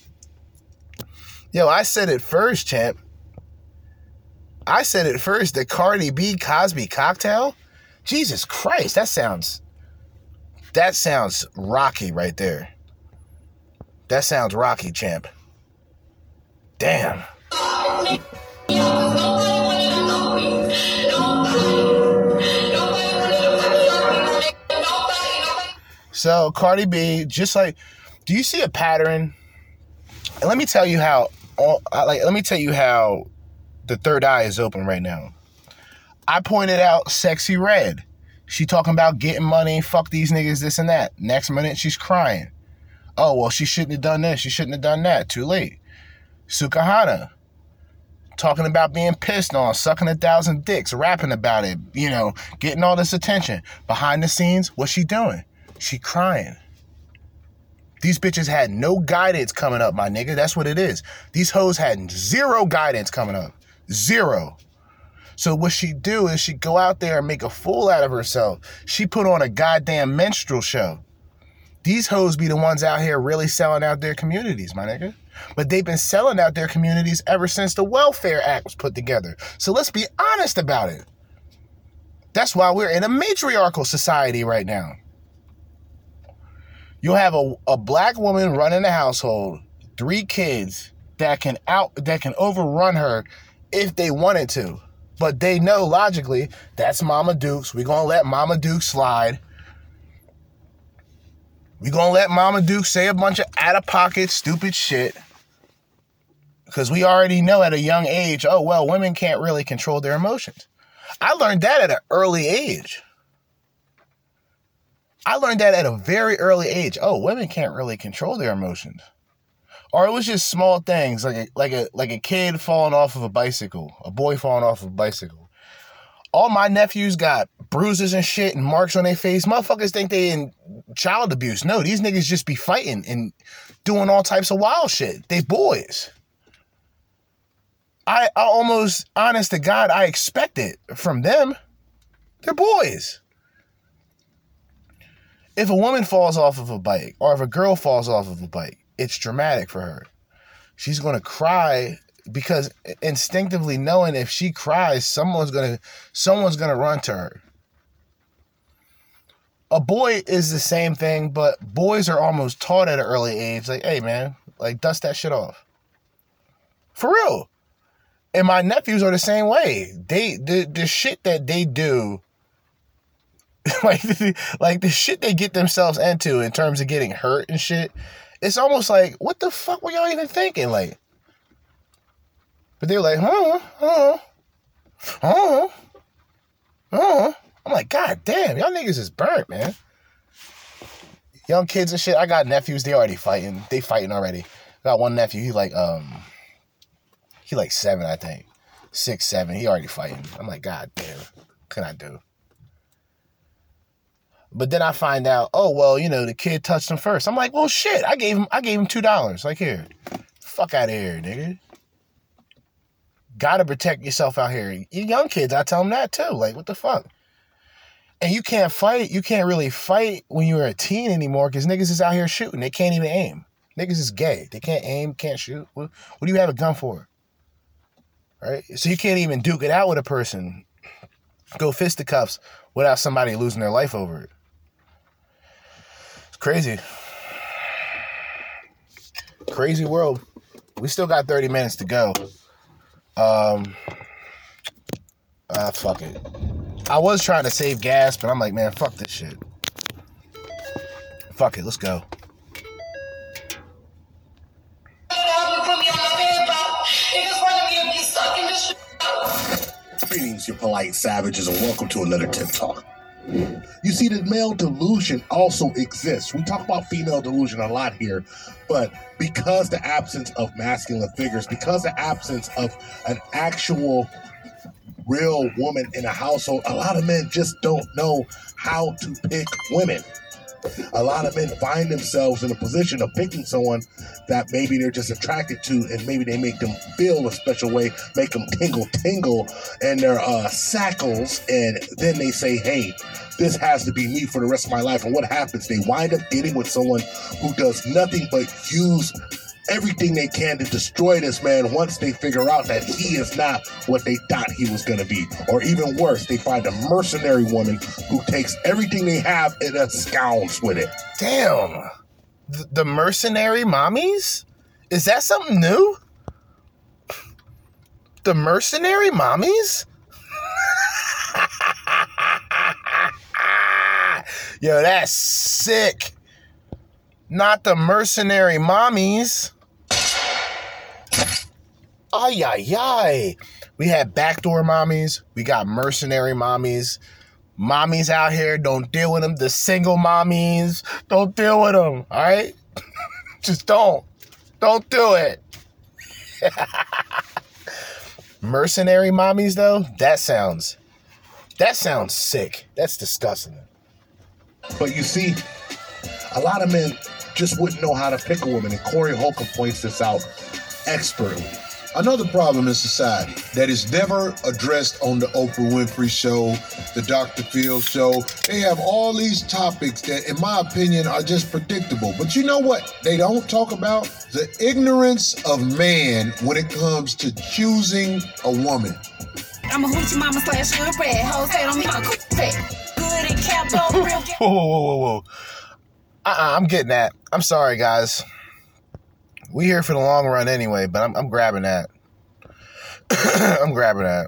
Yo, I said it first, champ. I said it first. The Cardi B Cosby cocktail. Jesus Christ, that sounds. That sounds rocky right there. That sounds rocky, champ. Damn. So Cardi B, just like, do you see a pattern? And let me tell you how. Like, let me tell you how the third eye is open right now. I pointed out Sexyy Red. She talking about getting money, fuck these niggas, this and that. Next minute, she's crying. Oh well, she shouldn't have done this. She shouldn't have done that. Too late. Sukihana talking about being pissed on, sucking a thousand dicks, rapping about it, you know, getting all this attention. Behind the scenes, what's she doing? She crying. These bitches had no guidance coming up, my nigga. That's what it is. These hoes had zero guidance coming up. Zero. So what she do is she go out there and make a fool out of herself. She put on a goddamn menstrual show. These hoes be the ones out here really selling out their communities, my nigga. But they've been selling out their communities ever since the Welfare Act was put together. So let's be honest about it. That's why we're in a matriarchal society right now. You'll have a, a black woman running a household, three kids that can out that can overrun her if they wanted to. But they know logically that's Mama Dukes. We're gonna let Mama Duke slide. We're gonna let Mama Duke say a bunch of out of pocket stupid shit. Because we already know at a young age, oh well, women can't really control their emotions. I learned that at an early age. I learned that at a very early age. Oh, women can't really control their emotions. Or it was just small things like a, like a like a kid falling off of a bicycle, a boy falling off of a bicycle. All my nephews got bruises and shit and marks on their face. Motherfuckers think they in child abuse. No, these niggas just be fighting and doing all types of wild shit. They boys. I, I almost, honest to God, I expect it from them. They're boys. if a woman falls off of a bike or if a girl falls off of a bike, it's dramatic for her. She's going to cry because instinctively knowing if she cries, someone's going to someone's going to run to her. A boy is the same thing, but boys are almost taught at an early age like, "Hey man, like dust that shit off." For real. And my nephews are the same way. They the the shit that they do <laughs> like <laughs> like the shit they get themselves into in terms of getting hurt and shit. It's almost like what the fuck were y'all even thinking like? But they're like, huh, huh, huh, huh. I'm like, God damn, y'all niggas is burnt, man. Young kids and shit. I got nephews. They already fighting. They fighting already. I got one nephew. He like um, he like seven, I think, six, seven. He already fighting. I'm like, God damn, can I do? But then I find out, oh well, you know, the kid touched him first. I'm like, well, shit. I gave him, I gave him two dollars. Like here, fuck out of here, nigga. Gotta protect yourself out here. You young kids, I tell them that too. Like, what the fuck? And you can't fight. You can't really fight when you're a teen anymore because niggas is out here shooting. They can't even aim. Niggas is gay. They can't aim, can't shoot. What, what do you have a gun for? Right? So you can't even duke it out with a person, go fisticuffs without somebody losing their life over it. It's crazy. Crazy world. We still got 30 minutes to go. Um, ah, fuck it. I was trying to save gas, but I'm like, man, fuck this shit. Fuck it, let's go. Greetings, you polite savages, and welcome to another Tip Talk. You see, the male delusion also exists. We talk about female delusion a lot here, but because the absence of masculine figures, because the absence of an actual real woman in a household, a lot of men just don't know how to pick women. A lot of men find themselves in a position of picking someone that maybe they're just attracted to, and maybe they make them feel a special way, make them tingle, tingle, and their uh, sackles, and then they say, "Hey, this has to be me for the rest of my life." And what happens? They wind up getting with someone who does nothing but use everything they can to destroy this man once they figure out that he is not what they thought he was going to be. Or even worse, they find a mercenary woman who takes everything they have and enscounds with it. Damn. The mercenary mommies? Is that something new? The mercenary mommies? <laughs> Yo, that's sick. Not the mercenary mommies. Ay, ay, ay. We had backdoor mommies. We got mercenary mommies. Mommies out here, don't deal with them. The single mommies, don't deal with them. All right? <laughs> Just don't. Don't do it. <laughs> mercenary mommies, though, that sounds, that sounds sick. That's disgusting. But you see, a lot of men just wouldn't know how to pick a woman, and Corey Holcomb points this out expertly. Another problem in society that is never addressed on the Oprah Winfrey Show, the Dr. Phil Show. They have all these topics that, in my opinion, are just predictable. But you know what? They don't talk about the ignorance of man when it comes to choosing a woman. I'm a hoochie mama slash hood rat. Hoes say on me, I'm good and kept up real. <laughs> Whoa, whoa, whoa, whoa, whoa. Uh-uh, I'm getting that. I'm sorry, guys. We here for the long run anyway, but I'm, I'm grabbing that. <coughs> I'm grabbing that.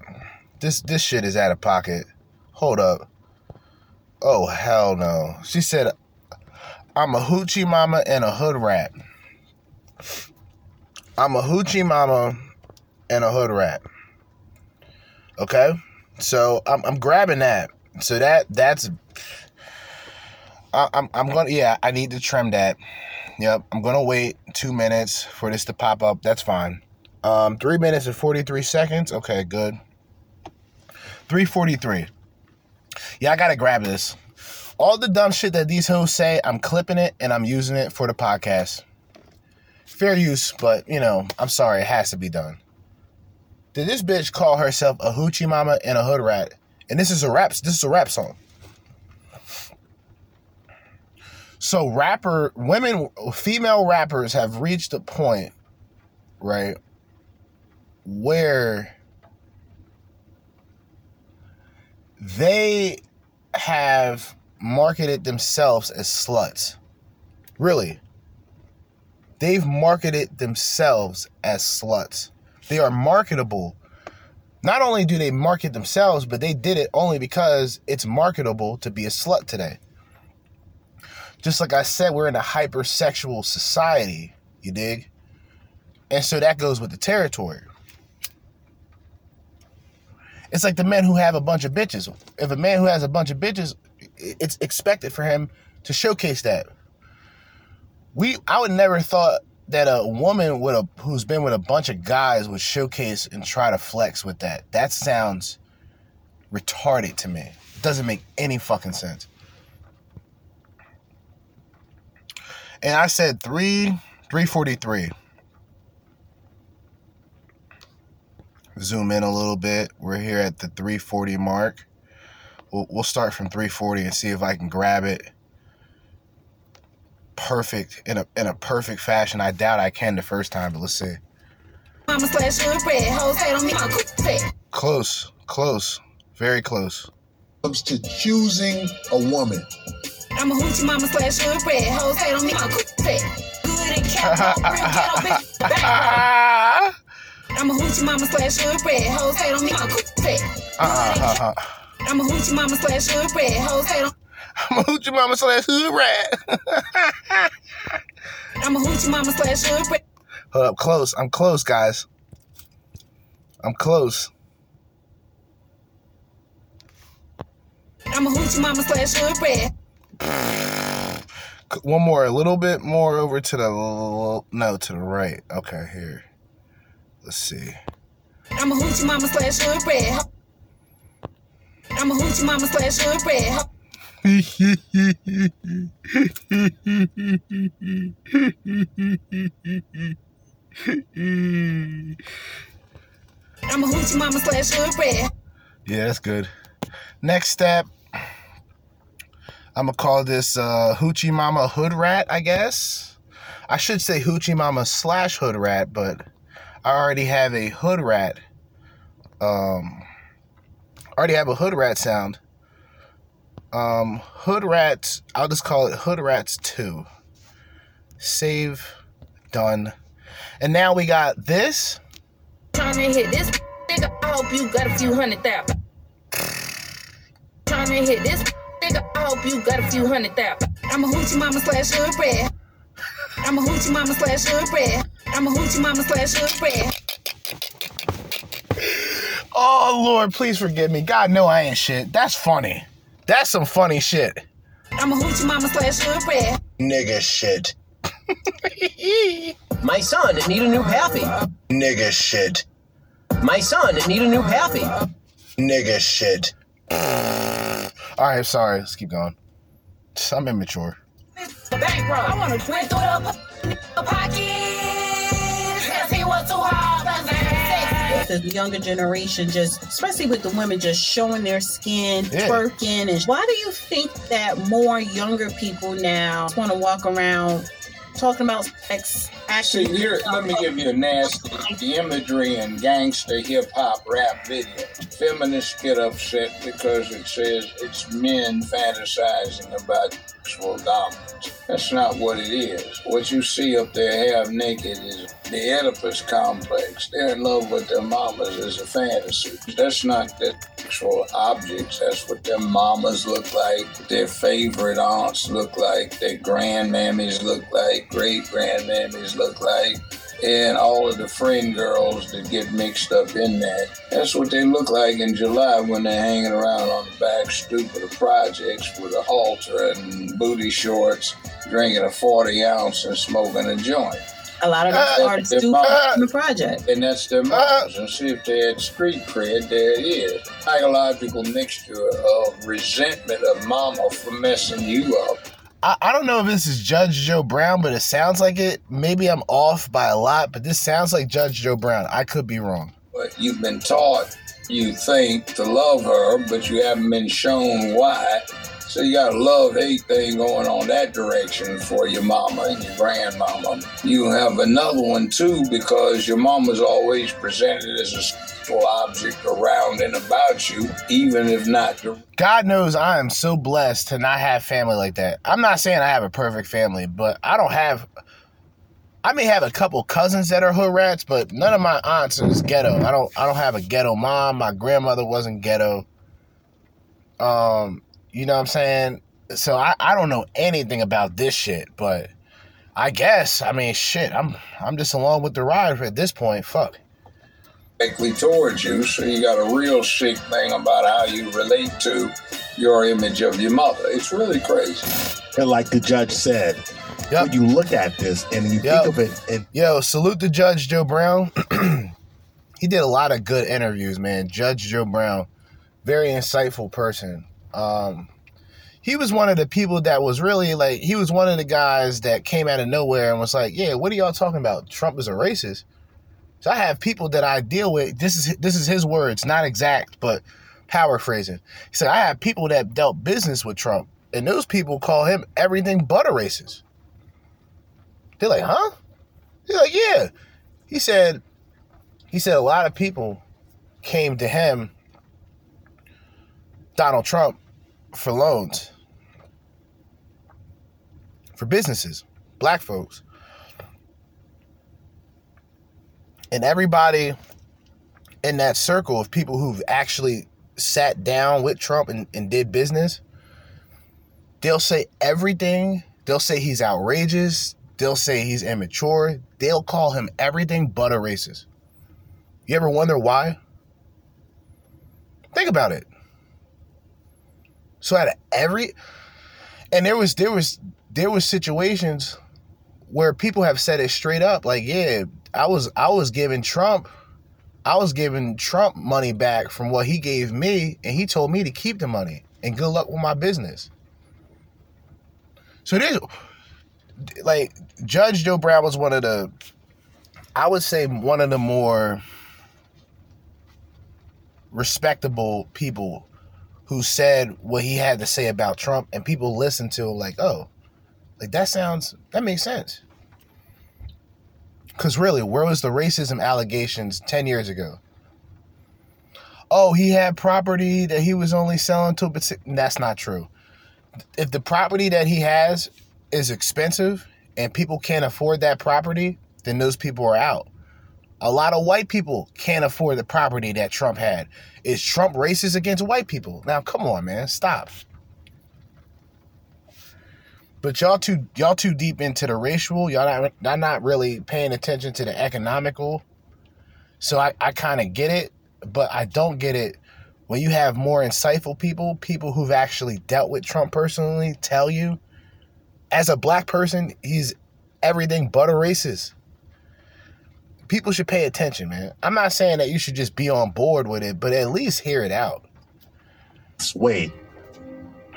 This this shit is out of pocket. Hold up. Oh hell no. She said I'm a hoochie mama and a hood rat. I'm a hoochie mama and a hood rat. Okay? So I'm I'm grabbing that. So that that's I, I'm I'm gonna yeah, I need to trim that. Yep, I'm gonna wait two minutes for this to pop up. That's fine. Um, three minutes and 43 seconds. Okay, good. 343. Yeah, I gotta grab this. All the dumb shit that these hoes say, I'm clipping it and I'm using it for the podcast. Fair use, but you know, I'm sorry, it has to be done. Did this bitch call herself a hoochie mama and a hood rat? And this is a rap. This is a rap song. So rapper women female rappers have reached a point, right, where they have marketed themselves as sluts. Really. They've marketed themselves as sluts. They are marketable. Not only do they market themselves, but they did it only because it's marketable to be a slut today. Just like I said, we're in a hypersexual society, you dig? And so that goes with the territory. It's like the men who have a bunch of bitches. If a man who has a bunch of bitches, it's expected for him to showcase that. We I would never thought that a woman with a who's been with a bunch of guys would showcase and try to flex with that. That sounds retarded to me. It doesn't make any fucking sense. And I said 3 343. Zoom in a little bit. We're here at the 340 mark. We'll, we'll start from 340 and see if I can grab it perfect in a in a perfect fashion. I doubt I can the first time, but let's see. Mama slash hood red, hoes hate on me, my cook Close, close, very close. Comes to choosing a woman. I'm a hoochie mama slash hood red, hoes hate on me, my cook Good and kept real ghetto bitch, back I'm a hoochie mama slash hood red, hoes hate on me, my cook Uh-uh, I'm a hoochie mama slash hood red, hoes hate on I'm a hoochie mama slash hood rat. <laughs> I'm a hoochie mama slash hood rat. Hold up, close. I'm close, guys. I'm close. I'm a hoochie mama slash hood rat. One more, a little bit more over to the no, to the right. Okay, here. Let's see. I'm a hoochie mama slash hood rat. I'm a hoochie mama slash hood. I'm a hoochie mama slash hood red. Yeah, that's good. Next step, I'm gonna call this uh, Hoochie Mama Hood Rat, I guess. I should say Hoochie Mama slash Hood Rat, but I already have a Hood Rat. Um, already have a Hood Rat sound. Um, Hood Rats, I'll just call it Hood Rats 2. Save, done. And now we got this. Trying to hit this nigga, I hope you got a few hundred thousand. To hit this I hope you got a few hundred thousand. I'm a hoochie mama slash hood red. I'm a hoochie mama slash hood red. I'm a hoochie mama slash hood red. Oh Lord, please forgive me. God know I ain't shit. That's funny. That's some funny shit. I'm a hoochie mama slash hood red. Nigga shit. My son need a new pappy. Nigga shit. My son need a new pappy. Nigga shit. All right, sorry. Let's keep going. I'm immature. Bankroll. I wanna twist through the pockets. He was too hard. The younger generation, just especially with the women, just showing their skin, Yeah. twerking, and why do you think that more younger people now want to walk around talking about sex? See, here, let me give you a nasty the imagery in gangster hip hop rap video. Feminists get upset because it says it's men fantasizing about sexual dominance. That's not what it is. What you see up there half naked is the Oedipus complex. They're in love with their mamas as a fantasy. That's not their sexual objects. That's what their mamas look like, their favorite aunts look like, their grandmammies look like, great grandmammies look like, and all of the friend girls that get mixed up in that. That's what they look like in July when they're hanging around on the back stoop of the projects with a halter and booty shorts, drinking a 40 ounce and smoking a joint. A lot of those Uh, artists do come from the project. And that's their mamas. And see if they had street cred, there it is. Psychological mixture of resentment of mama for messing you up. I, I don't know if this is Judge Joe Brown, but it sounds like it. Maybe I'm off by a lot, but this sounds like Judge Joe Brown. I could be wrong. But you've been taught, you think, to love her, but you haven't been shown why. So you got a love hate thing going on that direction for your mama and your grandmama. You have another one too because your mama's always presented as a sexual object around and about you, even if not the God knows I am so blessed to not have family like that. I'm not saying I have a perfect family, but I don't have. I may have a couple cousins that are hood rats, but none of my aunts is ghetto. I don't. I don't have a ghetto mom. My grandmother wasn't ghetto. Um, you know what I'm saying? So I, I don't know anything about this shit, but I guess I mean shit. I'm I'm just along with the ride at this point. Fuck. directly towards you. So you got a real sick thing about how you relate to your image of your mother. It's really crazy. And like the judge said, when you look at this and you Yo. think of it, and Yo, salute the Judge Joe Brown. <clears throat> he did a lot of good interviews, man. Judge Joe Brown, very insightful person. Um, he was one of the people that was really like, he was one of the guys that came out of nowhere and was like, "Yeah, what are y'all talking about? Trump is a racist." So I have people that I deal with. This is this is his words, not exact, but paraphrasing. He said, "I have people that dealt business with Trump, and those people call him everything but a racist." They're like, "Huh?" He's like, "Yeah." He said, he said a lot of people came to him, Donald Trump, for loans, for businesses, black folks. And everybody in that circle of people who've actually sat down with Trump and, and did business, they'll say everything. They'll say he's outrageous. They'll say he's immature. They'll call him everything but a racist. You ever wonder why? Think about it. So out of every and there was there was there was situations where people have said it straight up like yeah I was I was giving Trump I was giving Trump money back from what he gave me and he told me to keep the money and good luck with my business. So there's like Judge Joe Brown was one of the I would say one of the more respectable people who said what he had to say about Trump and people listened to him like, oh, like that sounds that makes sense. Cause really, where was the racism allegations 10 years ago? Oh, he had property that he was only selling to but that's not true. If the property that he has is expensive and people can't afford that property, then those people are out. A lot of white people can't afford the property that Trump had. Is Trump racist against white people? Now, come on, man, stop. But y'all too y'all too deep into the racial. Y'all not not really paying attention to the economical. So I, I kind of get it, but I don't get it when you have more insightful people, people who've actually dealt with Trump personally, tell you, as a black person, he's everything but a racist people should pay attention, man. I'm not saying that you should just be on board with it, but at least hear it out. wait,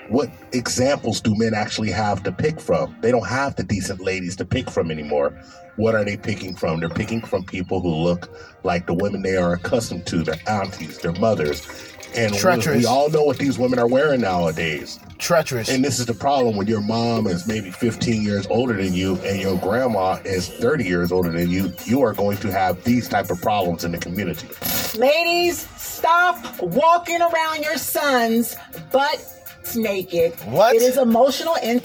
what examples do men actually have to pick from? They don't have the decent ladies to pick from anymore. What are they picking from? They're picking from people who look like the women they are accustomed to, their aunties, their mothers. And Treacherous. we all know what these women are wearing nowadays. Treacherous. And this is the problem when your mom is maybe 15 years older than you and your grandma is 30 years older than you. You are going to have these type of problems in the community. Ladies, stop walking around your sons butt naked. What? It is emotional and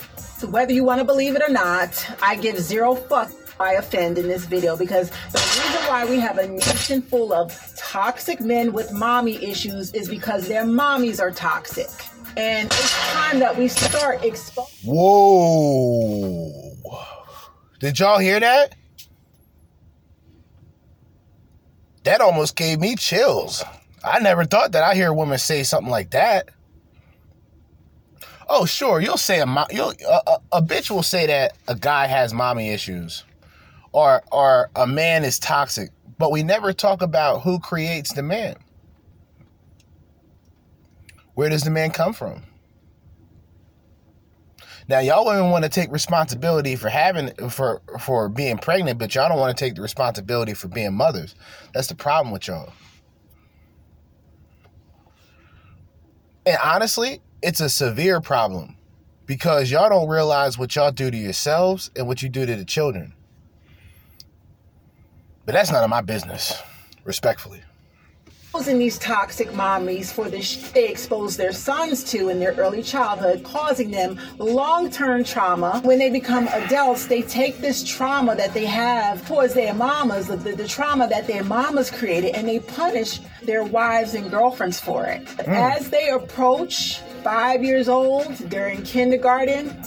whether you want to believe it or not, I give zero fuck I offend in this video because the reason why we have a nation full of toxic men with mommy issues is because their mommies are toxic. And it's time that we start exposing Whoa. Did y'all hear that? That almost gave me chills. I never thought that I hear a woman say something like that. Oh, sure, you'll say a you'll a, a bitch will say that a guy has mommy issues, or or a man is toxic, but we never talk about who creates the man. Where does the man come from? Now y'all women want to take responsibility for having for for being pregnant, but y'all don't want to take the responsibility for being mothers. That's the problem with y'all. And honestly, it's a severe problem because y'all don't realize what y'all do to yourselves and what you do to the children. But that's none of my business, respectfully. Exposing these toxic mommies for the they expose their sons to in their early childhood, causing them long term trauma. When they become adults, they take this trauma that they have towards their mamas, the, the, the trauma that their mamas created, and they punish their wives and girlfriends for it. Mm. As they approach five years old during kindergarten,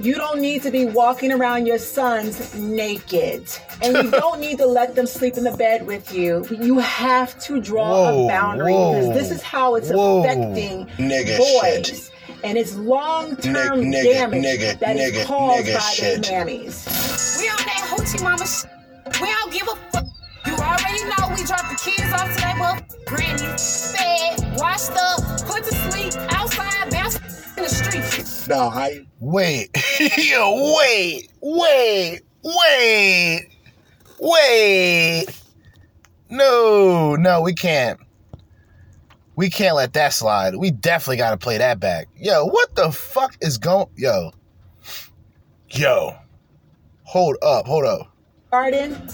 you don't need to be walking around your sons naked. And you <laughs> don't need to let them sleep in the bed with you. You have to draw Whoa, a boundary whoa, because this is how it's whoa. affecting Nigga boys. shit. And it's long term Nig- nigga, damage nigga, that is nigga, caused nigga by shit. their mammies. We on that hoochie mama sh- We don't give a fuck. You already know we dropped the kids off to that mother granny. Fed, washed up, street. No, Wait, <laughs> yo, wait, wait, wait, wait. No, no, we can't. We can't let that slide. We definitely got to play that back. Yo, what the fuck is going? Yo, yo, hold up, hold up. Garden,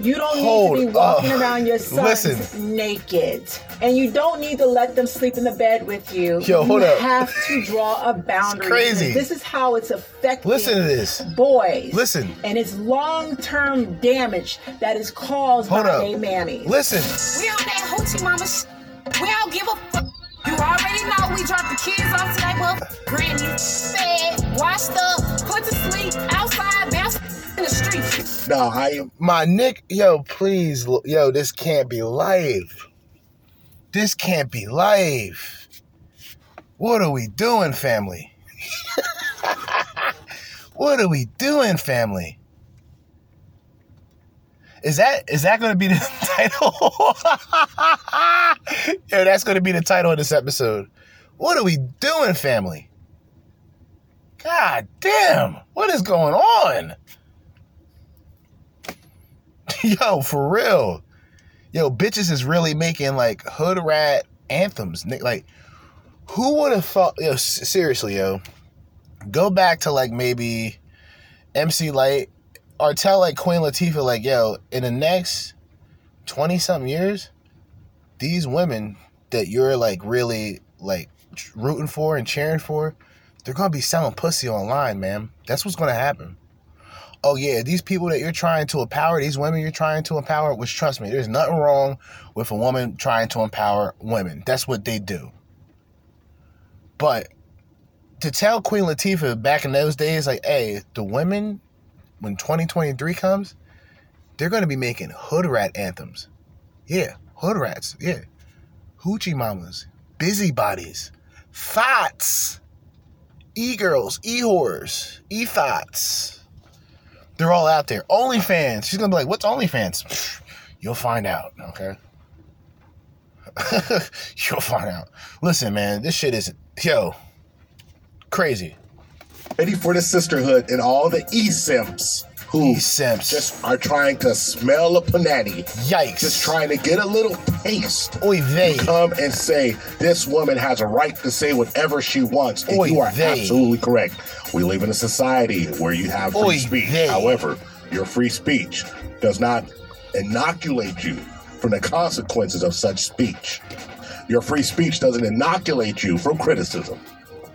you don't Hold need to be walking up. around your sons Listen. naked. And you don't need to let them sleep in the bed with you. Yo, hold you up. have to <laughs> draw a boundary. crazy. This is how it's affecting Listen to this. boys. Listen. And it's long term damage that is caused Hold by up. their mammies. Listen. We on that hoochie mama sh- We don't give a fuck. You already know we dropped the kids off tonight. Well, granny. Fed, washed up, put to sleep, outside, bounce in no, I My Nick, yo, please, yo, this can't be live. This can't be live. What are we doing, family? <laughs> what are we doing, family? Is that is that going to be the <laughs> title? yo, that's going to be the title of this episode. What are we doing, family? God damn, what is going on? <laughs> Yo, for real. Yo, bitches is really making like hood rat anthems. Like, who would have thought? Yo, seriously, yo. Go back to like maybe MC Lyte or tell like Queen Latifah, like, yo, in the next 20 something years, these women that you're like really like rooting for and cheering for, they're gonna be selling pussy online, man. That's what's gonna happen oh yeah, these people that you're trying to empower, these women you're trying to empower, which trust me, there's nothing wrong with a woman trying to empower women. That's what they do. But to tell Queen Latifah back in those days, like, hey, the women, when 2023 comes, they're gonna be making hood rat anthems. Yeah, hood rats, yeah. Hoochie mamas, busybodies, thoughts, e-girls, e-whores, e-thoughts. They're all out there. OnlyFans. She's gonna be like, "What's OnlyFans?" <sighs> You'll find out. Okay. <laughs> You'll find out. Listen, man, this shit is yo crazy. ready for the sisterhood and all the e-simps who just are trying to smell a panani. Yikes. Just trying to get a little taste. Oy vey. Come and say, this woman has a right to say whatever she wants. And Oy you are vey. absolutely correct. We live in a society where you have free Oy speech. vey. However, your free speech does not inoculate you from the consequences of such speech. Your free speech doesn't inoculate you from criticism.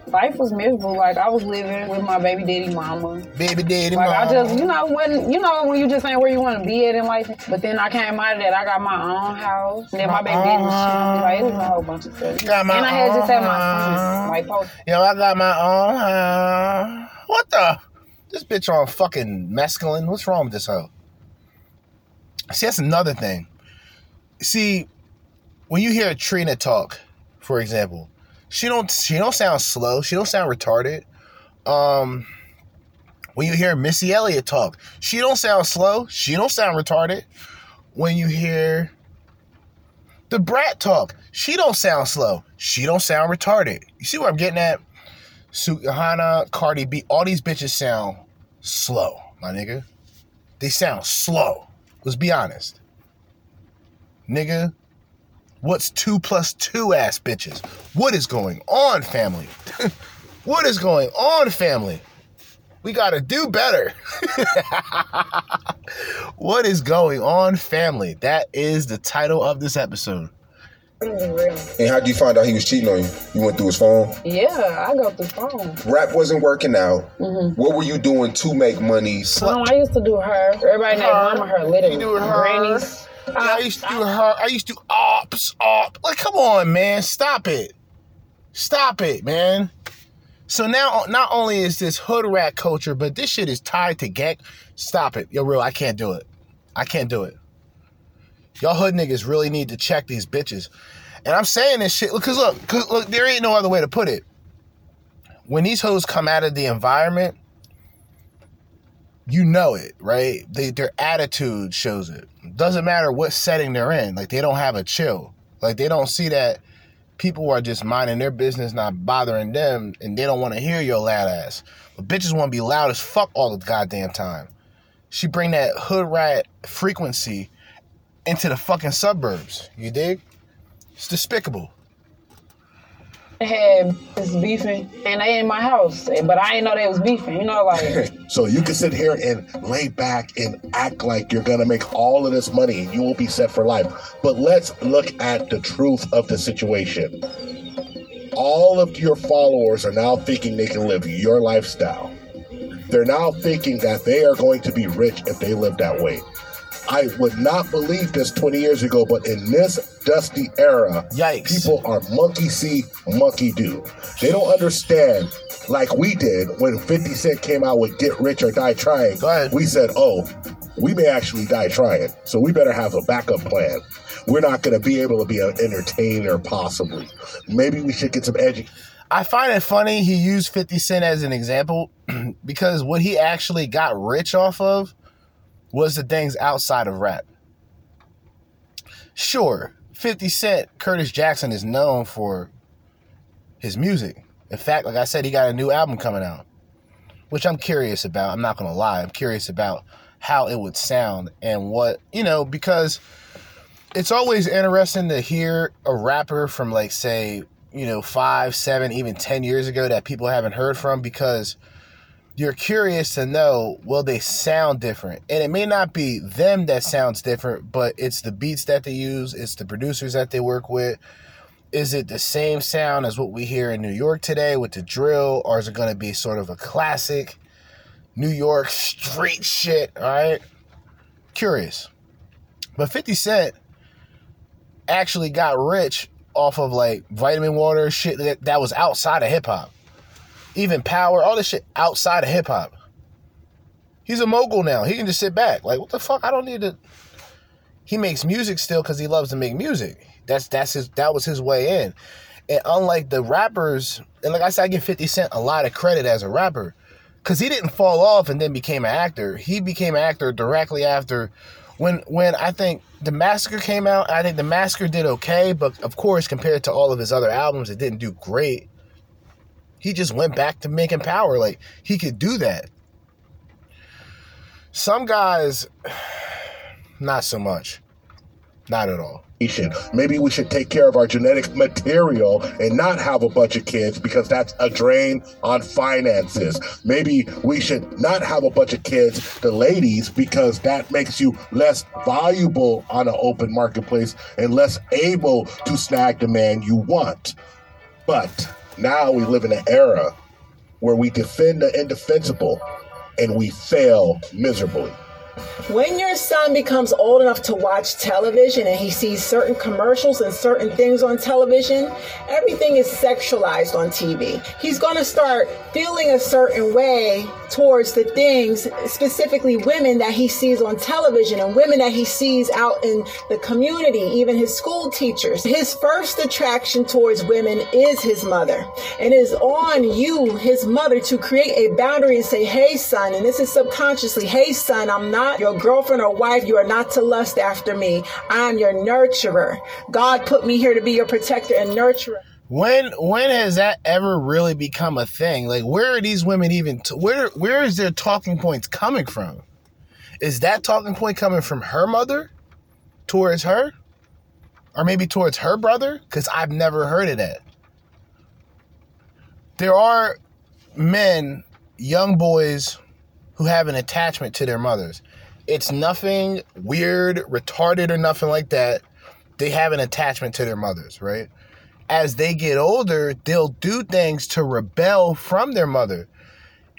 Life was miserable. Like I was living with my baby daddy mama. Baby daddy Like I just, you know, when you know when you just ain't where you want to be at in life. But then I came out of that. I got my own house. And then my, My baby daddy was me. Like it was a whole bunch of stuff. Got my and I had just had my son. Like post. Yo, I got my own. Uh, what the? This bitch on fucking masculine. What's wrong with this hoe? See, that's another thing. See, when you hear a Trina talk, for example, she don't she don't sound slow. She don't sound retarded. Um, when you hear Missy Elliott talk, she don't sound slow. She don't sound retarded. When you hear Da Brat talk, she don't sound slow. She don't sound retarded. You see what I'm getting at? Sukihana, Cardi B, all these bitches sound slow, my nigga. They sound slow. Let's be honest. Nigga, What's two plus two ass bitches? What is going on, family? <laughs> what is going on, family? We gotta do better. <laughs> what is going on, family? That is the title of this episode. And how do you find out he was cheating on you? You went through his phone. Yeah, I got through phone. Rap wasn't working out. Mm-hmm. What were you doing to make money? No, I used to do her. Everybody named Her. Mama her literally. You do her. Grannies. I used to do her. I used to do ops, op. Like, come on, man. Stop it. Stop it, man. So now, not only is this hood rat culture, but this shit is tied to gang. Stop it. Yo, real, I can't do it. I can't do it. Y'all hood niggas really need to check these bitches. And I'm saying this shit because look, 'cause look, there ain't no other way to put it. When these hoes come out of the environment, you know it, right? They, their attitude shows it. Doesn't matter what setting they're in. Like they don't have a chill. Like they don't see that people are just minding their business, not bothering them, and they don't want to hear your loud ass. But bitches want to be loud as fuck all the goddamn time. She bring that hood rat frequency into the fucking suburbs. You dig? It's despicable. Had this beefing, and they in my house, eh, but I didn't know they was beefing. You know, like <laughs> So you can sit here and lay back and act like you're gonna make all of this money and you will be set for life. But let's look at the truth of the situation. All of your followers are now thinking they can live your lifestyle. They're now thinking that they are going to be rich if they live that way. I would not believe this 20 years ago, but in this dusty era, Yikes. people are monkey see, monkey do. They don't understand, like we did when 50 Cent came out with Get Rich or Die Trying. We said, oh, we may actually die trying, so we better have a backup plan. We're not going to be able to be an entertainer, possibly. Maybe we should get some education. I find it funny he used 50 Cent as an example <clears throat> because what he actually got rich off of was the things outside of rap. Sure, 50 Cent, Curtis Jackson is known for his music. In fact, like I said, he got a new album coming out, which I'm curious about. I'm not going to lie. I'm curious about how it would sound and what, you know, because it's always interesting to hear a rapper from, like, say, you know, five, seven, even 10 years ago that people haven't heard from because you're curious to know will they sound different? And it may not be them that sounds different but it's the beats that they use it's the producers that they work with. Is it the same sound as what we hear in new york today with the drill or is it going to be sort of a classic new york street shit all right curious. But 50 cent actually got rich off of like vitamin water shit that, that was outside of hip-hop even power, all this shit outside of hip hop. He's a mogul now. He can just sit back. Like, what the fuck? I don't need to. He makes music still because he loves to make music. That's that's his that was his way in. And unlike the rappers, and like I said, I give 50 Cent a lot of credit as a rapper. Cause he didn't fall off and then became an actor. He became an actor directly after when when I think the Massacre came out, I think the Massacre did okay, but of course, compared to all of his other albums, it didn't do great. He just went back to making power. Like he could do that. Some guys, <sighs> not so much. Not at all. Maybe we should take care of our genetic material and not have a bunch of kids because that's a drain on finances. Maybe we should not have a bunch of kids, the ladies, because that makes you less valuable on an open marketplace and less able to snag the man you want. But now we live in an era where we defend the indefensible and we fail miserably. When your son becomes old enough to watch television and he sees certain commercials and certain things on television, everything is sexualized on TV. He's going to start feeling a certain way towards the things, specifically women that he sees on television and women that he sees out in the community, even his school teachers. His first attraction towards women is his mother. And it is on you, his mother, to create a boundary and say, hey, son, and this is subconsciously, hey, son, I'm not your girlfriend or wife. You are not to lust after me. I am your nurturer. God put me here to be your protector and nurturer. When when has that ever really become a thing? Like, where are these women even? T- where where is their talking points coming from? Is that talking point coming from her mother towards her, Or maybe towards her brother? Because I've never heard of that. There are men, young boys, who have an attachment to their mothers. It's nothing weird, retarded, or nothing like that. They have an attachment to their mothers, right? As they get older, they'll do things to rebel from their mother.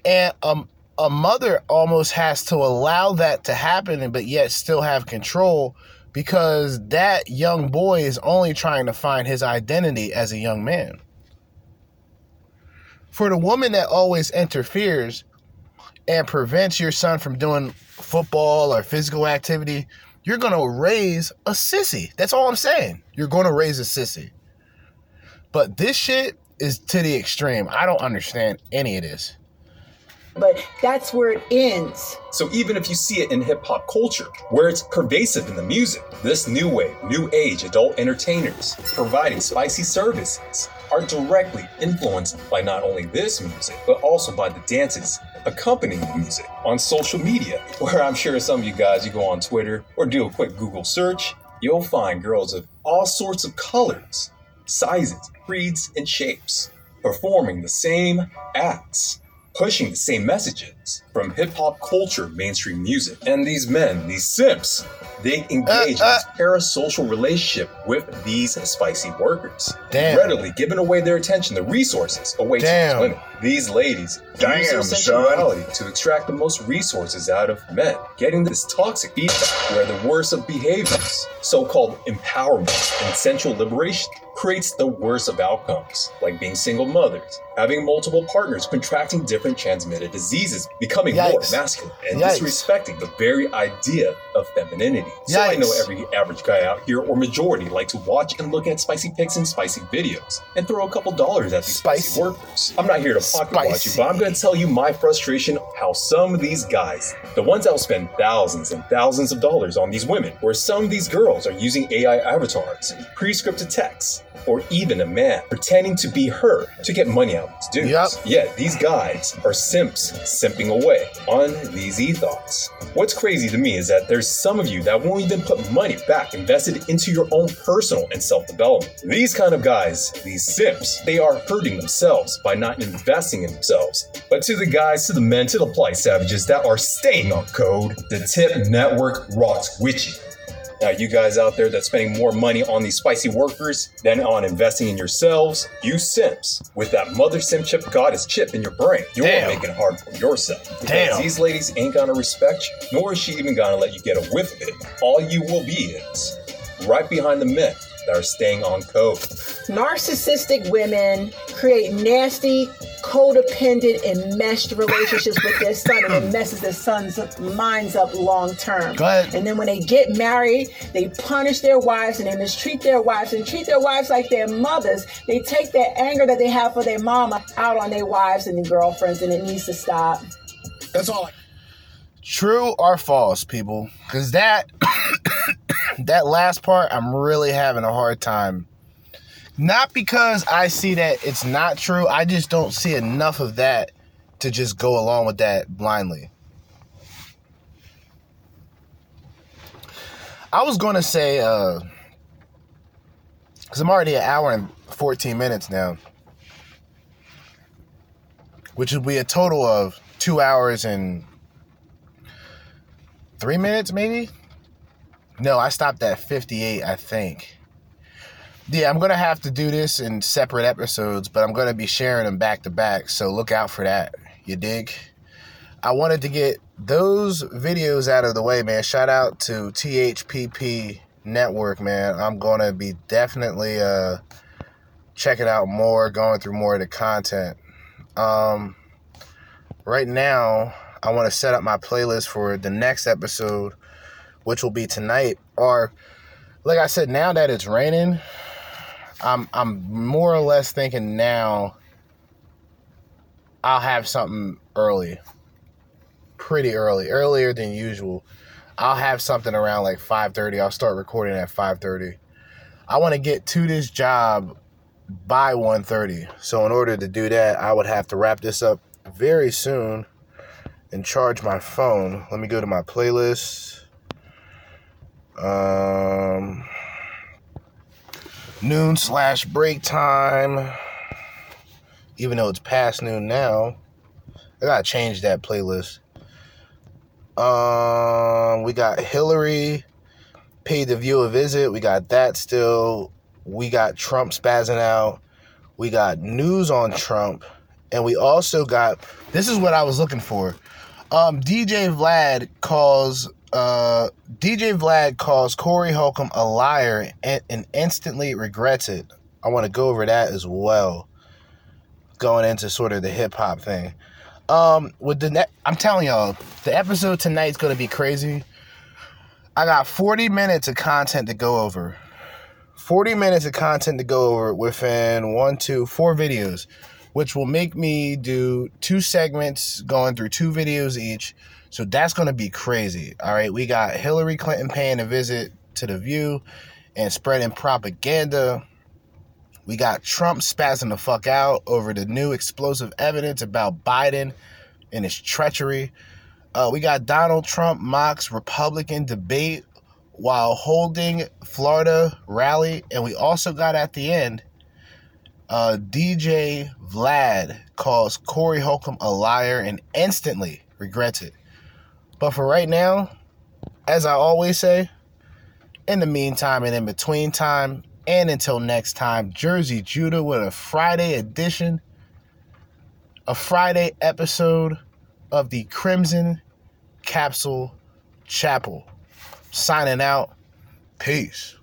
And um, a mother almost has to allow that to happen, but yet still have control because that young boy is only trying to find his identity as a young man. For the woman that always interferes and prevents your son from doing football or physical activity, you're going to raise a sissy. That's all I'm saying. You're going to raise a sissy. But this shit is to the extreme. I don't understand any of this. But that's where it ends. So even if you see it in hip hop culture, where it's pervasive in the music, this new wave, new age adult entertainers providing spicy services are directly influenced by not only this music, but also by the dances accompanying the music on social media, <laughs> where I'm sure some of you guys, you go on Twitter or do a quick Google search, you'll find girls of all sorts of colors, sizes, creeds, and shapes performing the same acts pushing the same messages from hip hop culture, mainstream music. And these men, these simps, they engage uh, uh, in this parasocial relationship with these spicy workers, damn. readily giving away their attention, the resources away damn. to these women. These ladies damn, use their sensuality son. to extract the most resources out of men, getting this toxic feedback where the worst of behaviors, so-called empowerment and sensual liberation, creates the worst of outcomes, like being single mothers, having multiple partners, contracting different transmitted diseases, becoming Yikes. more masculine, and Yikes. disrespecting the very idea of femininity. So I know every average guy out here, or majority, like to watch and look at spicy pics and spicy videos, and throw a couple dollars at these spicy, spicy workers. I'm not here to pocket watch you, but I'm going to tell you my frustration how some of these guys, the ones that will spend thousands and thousands of dollars on these women, where some of these girls are using AI avatars, pre-scripted texts, or even a man pretending to be her to get money out of these dudes. Yep. Yet these guys are simps simping away on these ethos. What's crazy to me is that there's some of you that won't even put money back invested into your own personal and self-development. These kind of guys, these simps, they are hurting themselves by not investing in themselves. But to the guys, to the men, to the polite savages that are staying on code, the tip network rocks with you. Now, you guys out there that's spending more money on these spicy workers than on investing in yourselves, you simps, with that mother simp chip goddess chip in your brain, you're Damn. making it hard for yourself. Because Damn. these ladies ain't gonna respect you, nor is she even gonna let you get a whiff of it. All you will be is right behind the men that are staying on coke. Narcissistic women create nasty, codependent, enmeshed relationships with their son, and it <laughs> messes their son's minds up long term. Go ahead. And then when they get married, they punish their wives and they mistreat their wives and treat their wives like their mothers. They take their anger that they have for their mama out on their wives and their girlfriends, and it needs to stop. That's all. I- True or false, people? Because that <coughs> <coughs> that last part, I'm really having a hard time. Not because I see that it's not true. I just don't see enough of that to just go along with that blindly. I was going to say, uh, because I'm already an hour and 14 minutes now, which would be a total of two hours and three minutes, maybe? No, I stopped at 58, I think. Yeah, I'm going to have to do this in separate episodes, but I'm going to be sharing them back to back, so look out for that. You dig? I wanted to get those videos out of the way, man. Shout out to THPP Network, man. I'm going to be definitely uh, checking out more, going through more of the content. Um, right now, I want to set up my playlist for the next episode which will be tonight. Or, like I said, now that it's raining, I'm I'm more or less thinking now I'll have something early, pretty early, earlier than usual. I'll have something around like 5:30. I'll start recording at 5:30. I want to get to this job by 1:30. So in order to do that, I would have to wrap this up very soon and charge my phone. Let me go to my playlist. Um, noon slash break time. Even though it's past noon now, I gotta change that playlist. Um, we got Hillary paid the view a visit. We got that still. We got Trump spazzing out. We got news on Trump, and we also got. This is what I was looking for. Um, DJ Vlad calls uh, DJ Vlad calls Corey Holcomb a liar and, and instantly regrets it. I want to go over that as well. Going into sort of the hip hop thing. Um, with the net, I'm telling y'all, the episode tonight's gonna be crazy. I got 40 minutes of content to go over. 40 minutes of content to go over within one, two, four videos, which will make me do two segments going through two videos each. So that's going to be crazy. All right. We got Hillary Clinton paying a visit to The View and spreading propaganda. We got Trump spazzing the fuck out over the new explosive evidence about Biden and his treachery. Uh, we got Donald Trump mocks Republican debate while holding Florida rally. And we also got at the end, uh, DJ Vlad calls Corey Holcomb a liar and instantly regrets it. But for right now, as I always say, in the meantime and in between time, and until next time, Jerzee Judah with a Friday edition, a Friday episode of the Crimson Capsule Chapel. Signing out. Peace.